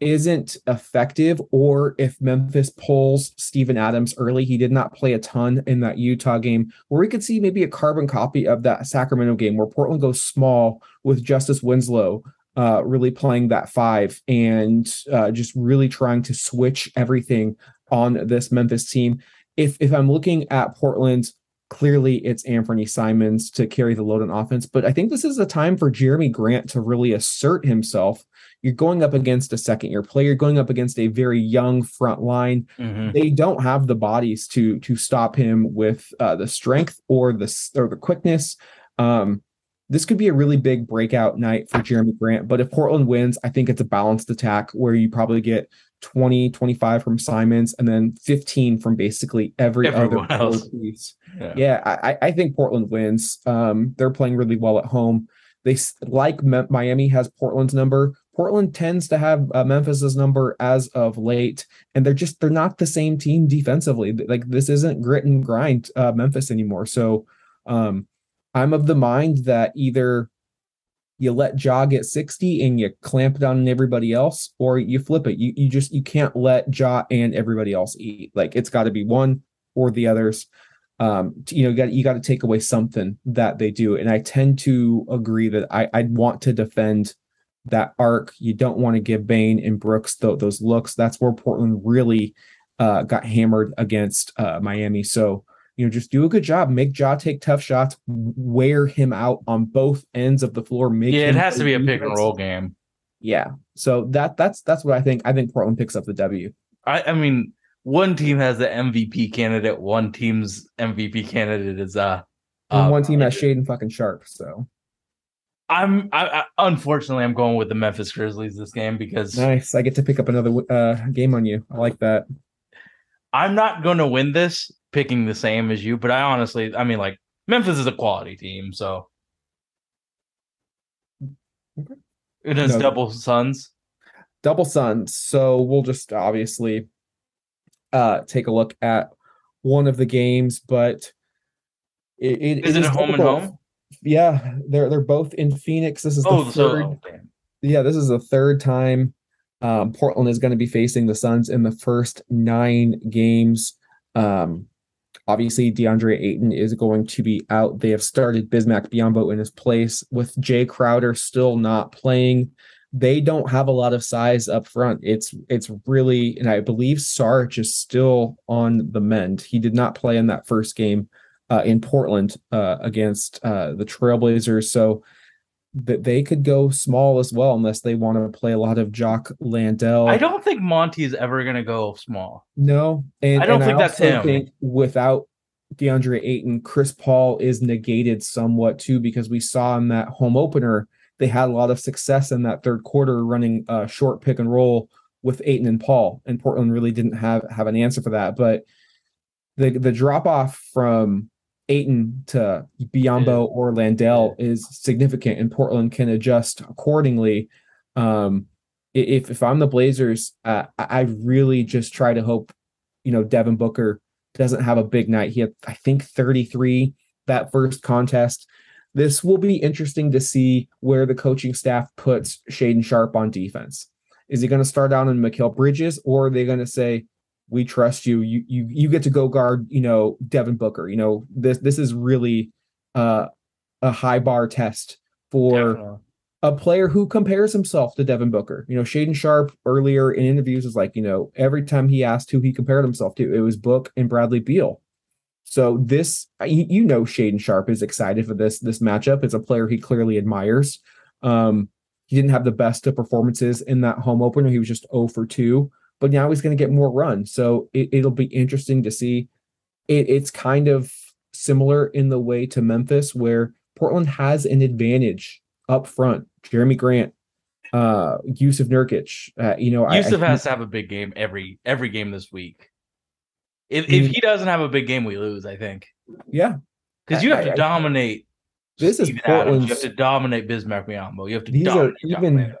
Speaker 1: isn't effective or if Memphis pulls Steven Adams early, he did not play a ton in that Utah game, where we could see maybe a carbon copy of that Sacramento game where Portland goes small with Justice Winslow uh, really playing that five and uh, just really trying to switch everything on this Memphis team. If if I'm looking at Portland, clearly it's Anthony Simons to carry the load on offense, but I think this is a time for Jerami Grant to really assert himself. You're going up against a second year player, you're going up against a very young front line
Speaker 2: Mhm.
Speaker 1: they don't have the bodies to to stop him with uh, the strength or the or the quickness. Um, this could be a really big breakout night for Jerami Grant. But if Portland wins, I think it's a balanced attack where you probably get 20, 25 from Simons and then 15 from basically every
Speaker 2: Everyone
Speaker 1: other
Speaker 2: else.
Speaker 1: piece.
Speaker 2: Yeah.
Speaker 1: Yeah, I, I- think Portland wins. Um, they're playing really well at home. They like Miami has Portland's number. Portland tends to have uh, Memphis's number as of late, and they're just they're not the same team defensively. Like this isn't grit and grind uh, Memphis anymore. So, um, I'm of the mind that either you let Ja get 60 and you clamp down on everybody else, or you flip it. You you just you can't let Ja and everybody else eat. Like it's got to be one or the others. Um, you know, you got you got to take away something that they do, and I tend to agree that I I'd want to defend that arc. You don't want to give Bane and Brooks tho- those looks. That's where Portland really uh, got hammered against uh, Miami. So you know, just do a good job. Make Ja take tough shots. Wear him out on both ends of the floor. Make
Speaker 2: Yeah, it has to be a pick and roll game.
Speaker 1: Yeah. So that that's that's what I think. I think Portland picks up the W.
Speaker 2: I, I mean, one team has the MVP candidate, one team's MVP candidate is uh,
Speaker 1: And
Speaker 2: uh,
Speaker 1: one team has Shaedon fucking Sharpe. So
Speaker 2: I'm I, I unfortunately I'm going with the Memphis Grizzlies this game because
Speaker 1: nice. I get to pick up another uh, game on you. I like that.
Speaker 2: I'm not going to win this picking the same as you, but I honestly, I mean, like Memphis is a quality team, so
Speaker 1: Okay.
Speaker 2: it is
Speaker 1: No.
Speaker 2: double Suns.
Speaker 1: double suns so we'll just obviously uh take a look at one of the games but it, it
Speaker 2: Is it a home and home?
Speaker 1: yeah they're they're both in phoenix this is the
Speaker 2: Oh, so
Speaker 1: third
Speaker 2: oh,
Speaker 1: yeah this is the third time um portland is going to be facing the suns in the first nine games um obviously deandre ayton is going to be out they have started bismack biyombo in his place with jae crowder still not playing they don't have a lot of size up front. It's it's really, and I believe Sarge is still on the mend. He did not play in that first game uh, in Portland uh, against uh, the Trailblazers, so that they could go small as well unless they want to play a lot of Jock Landale.
Speaker 2: I don't think Monty is ever going to go small.
Speaker 1: No, and
Speaker 2: I don't
Speaker 1: and
Speaker 2: think that's
Speaker 1: also
Speaker 2: him.
Speaker 1: Think without DeAndre Ayton, Chris Paul is negated somewhat too because we saw in that home opener they had a lot of success in that third quarter running a short pick and roll with Ayton and Paul, and Portland really didn't have have an answer for that. But the the drop off from Ayton to Biyombo or Landale is significant, and Portland can adjust accordingly. Um, if if I'm the Blazers, uh, I really just try to hope, you know, Devin Booker doesn't have a big night. He had, I think, 33 that first contest. This will be interesting to see where the coaching staff puts Shaedon Sharpe on defense. Is he going to start out in Mikal Bridges, or are they going to say, "We trust you. You you you get to go guard, you know, Devin Booker. You know, this this is really uh, a high bar test for."
Speaker 2: Definitely.
Speaker 1: a player who compares himself to Devin Booker. You know, Shaedon Sharpe earlier in interviews was like, you know, every time he asked who he compared himself to, it was Book and Bradley Beal. So this, you know, Shaedon Sharpe is excited for this this matchup. It's a player he clearly admires. Um, he didn't have the best of performances in that home opener. He was just 0 for 2, but now he's going to get more run. So it, will be interesting to see. It, it's kind of similar in the way to Memphis, where Portland has an advantage up front. Jerami Grant, uh, Jusuf Nurkic. Uh, you know,
Speaker 2: Jusuf I, I has to have a big game every every game this week. If if he doesn't have a big game, we lose. I think.
Speaker 1: Yeah,
Speaker 2: because you have to I, dominate.
Speaker 1: This is Portland.
Speaker 2: You have to dominate Bismack Biyombo. You have to.
Speaker 1: These are even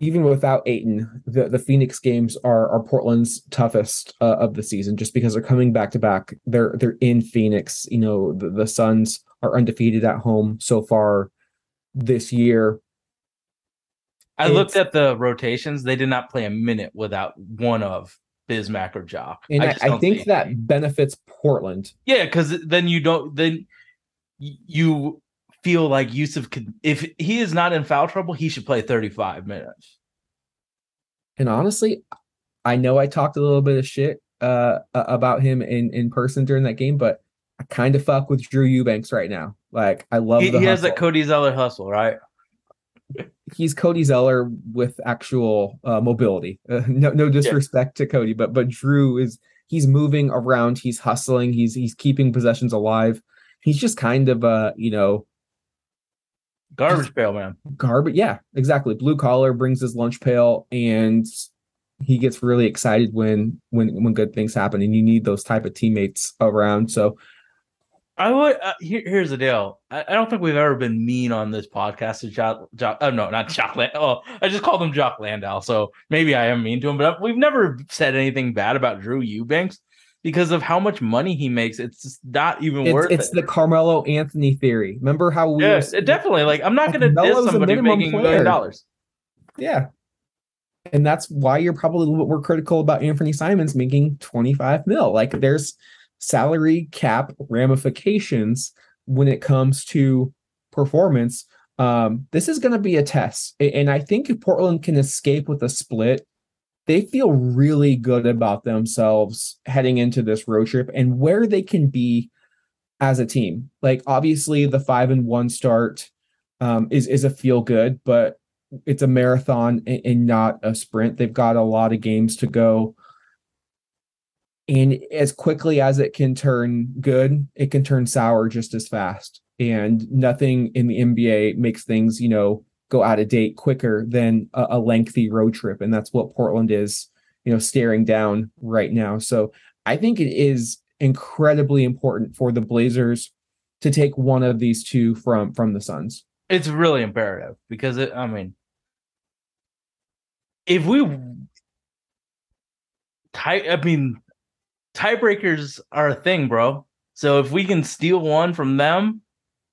Speaker 1: even without Ayton, the, the Phoenix games are are Portland's toughest uh, of the season, just because they're coming back to back. They're they're in Phoenix. You know, the, the Suns are undefeated at home so far this year.
Speaker 2: I it's, looked at the rotations. They did not play a minute without one of Bismack or Jock.
Speaker 1: And I, I, I think that benefits Portland.
Speaker 2: Yeah, because then you don't then you feel like Jusuf could if he is not in foul trouble, he should play 35 minutes.
Speaker 1: And honestly, I know I talked a little bit of shit uh about him in in person during that game, but I kind of fuck with Drew Eubanks right now. Like I love
Speaker 2: he, he has that Cody Zeller hustle, right?
Speaker 1: he's Cody Zeller with actual uh, mobility. Uh, no, no disrespect yeah. to Cody, but but Drew is he's moving around, he's hustling, he's he's keeping possessions alive. He's just kind of uh you know
Speaker 2: garbage pail man.
Speaker 1: Garbage, yeah, exactly. Blue collar brings his lunch pail, and he gets really excited when when when good things happen, and you need those type of teammates around. So
Speaker 2: I would. Uh, here, here's the deal. I, I, don't think we've ever been mean on this podcast to Jock. Jock oh no, not Jock. Land, oh, I just called him Jock Landau. So maybe I am mean to him, but we've never said anything bad about Drew Eubanks because of how much money he makes. It's just not even
Speaker 1: it's,
Speaker 2: worth
Speaker 1: it's
Speaker 2: it.
Speaker 1: the Carmelo Anthony theory. Remember how we?
Speaker 2: Yeah, were, definitely. Like I'm not going to diss somebody making million dollars.
Speaker 1: Yeah, and that's why you're probably a little bit more critical about Anthony Simons making 25 mil. Like there's salary cap ramifications when it comes to performance. Um, this is going to be a test. And I think if Portland can escape with a split, they feel really good about themselves heading into this road trip and where they can be as a team. Like obviously the five and one start um, is is a feel good, but it's a marathon and, and not a sprint. They've got a lot of games to go and as quickly as it can turn good it can turn sour just as fast and nothing in the nba makes things you know go out of date quicker than a, a, lengthy road trip. And that's what portland is you know staring down right now. So i think it is incredibly important for the blazers to take one of these two from from the suns.
Speaker 2: It's really imperative because it i mean if we tie, I mean, tiebreakers are a thing, bro. So if we can steal one from them,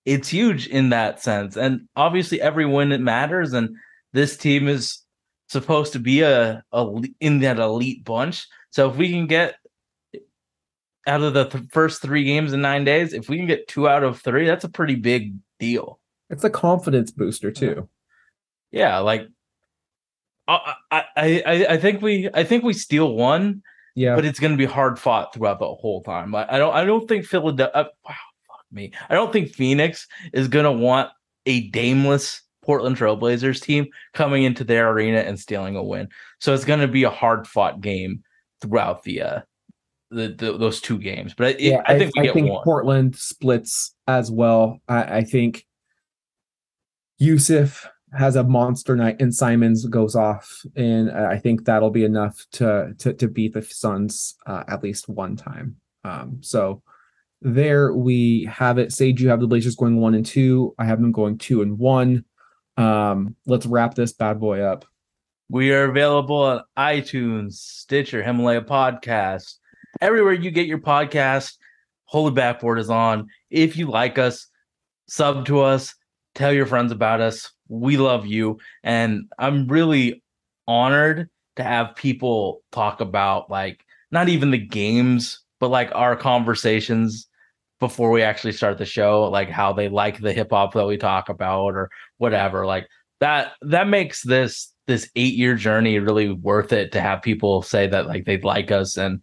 Speaker 2: it's huge in that sense. And obviously, every win it matters. And this team is supposed to be a, a in that elite bunch. So if we can get out of the th- first three games in nine days, if we can get two out of three, that's a pretty big deal.
Speaker 1: It's a confidence booster too.
Speaker 2: Yeah, like I I I, I think we I think we steal one
Speaker 1: yeah,
Speaker 2: but it's going to be hard fought throughout the whole time. I, I don't. I don't think Philadelphia. Uh, wow, me. I don't think Phoenix is going to want a dameless Portland Trailblazers team coming into their arena and stealing a win. So it's going to be a hard fought game throughout the uh the, the those two games. But it, yeah, I think I, I think one.
Speaker 1: Portland splits as well. I, I think Yusuf has a monster night and Simons goes off, and I think that'll be enough to to, to beat the Suns uh, at least one time. Um, so there we have it. Sage, you have the Blazers going one and two. I have them going two and one. Um, let's wrap this bad boy up.
Speaker 2: We are available on iTunes, Stitcher, Himalaya Podcast, everywhere you get your podcast. Holy Backboard is on. If you like us, sub to us, tell your friends about us we love you. And I'm really honored to have people talk about like not even the games, but like our conversations before we actually start the show, like how they like the hip hop that we talk about or whatever. Like that that makes this this eight year journey really worth it to have people say that like they'd like us and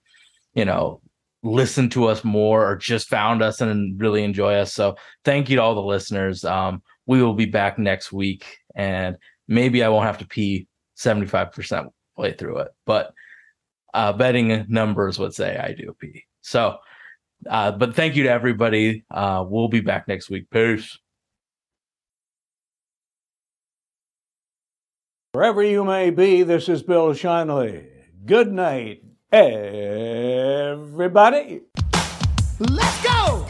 Speaker 2: you know listen to us more or just found us and really enjoy us so thank you to all the listeners um we will be back next week and maybe i won't have to pee 75% way through it but uh betting numbers would say i do pee so uh but thank you to everybody uh we'll be back next week peace
Speaker 3: Wherever you may be, this is Bill Shinley. Good night, everybody.
Speaker 4: Let's go!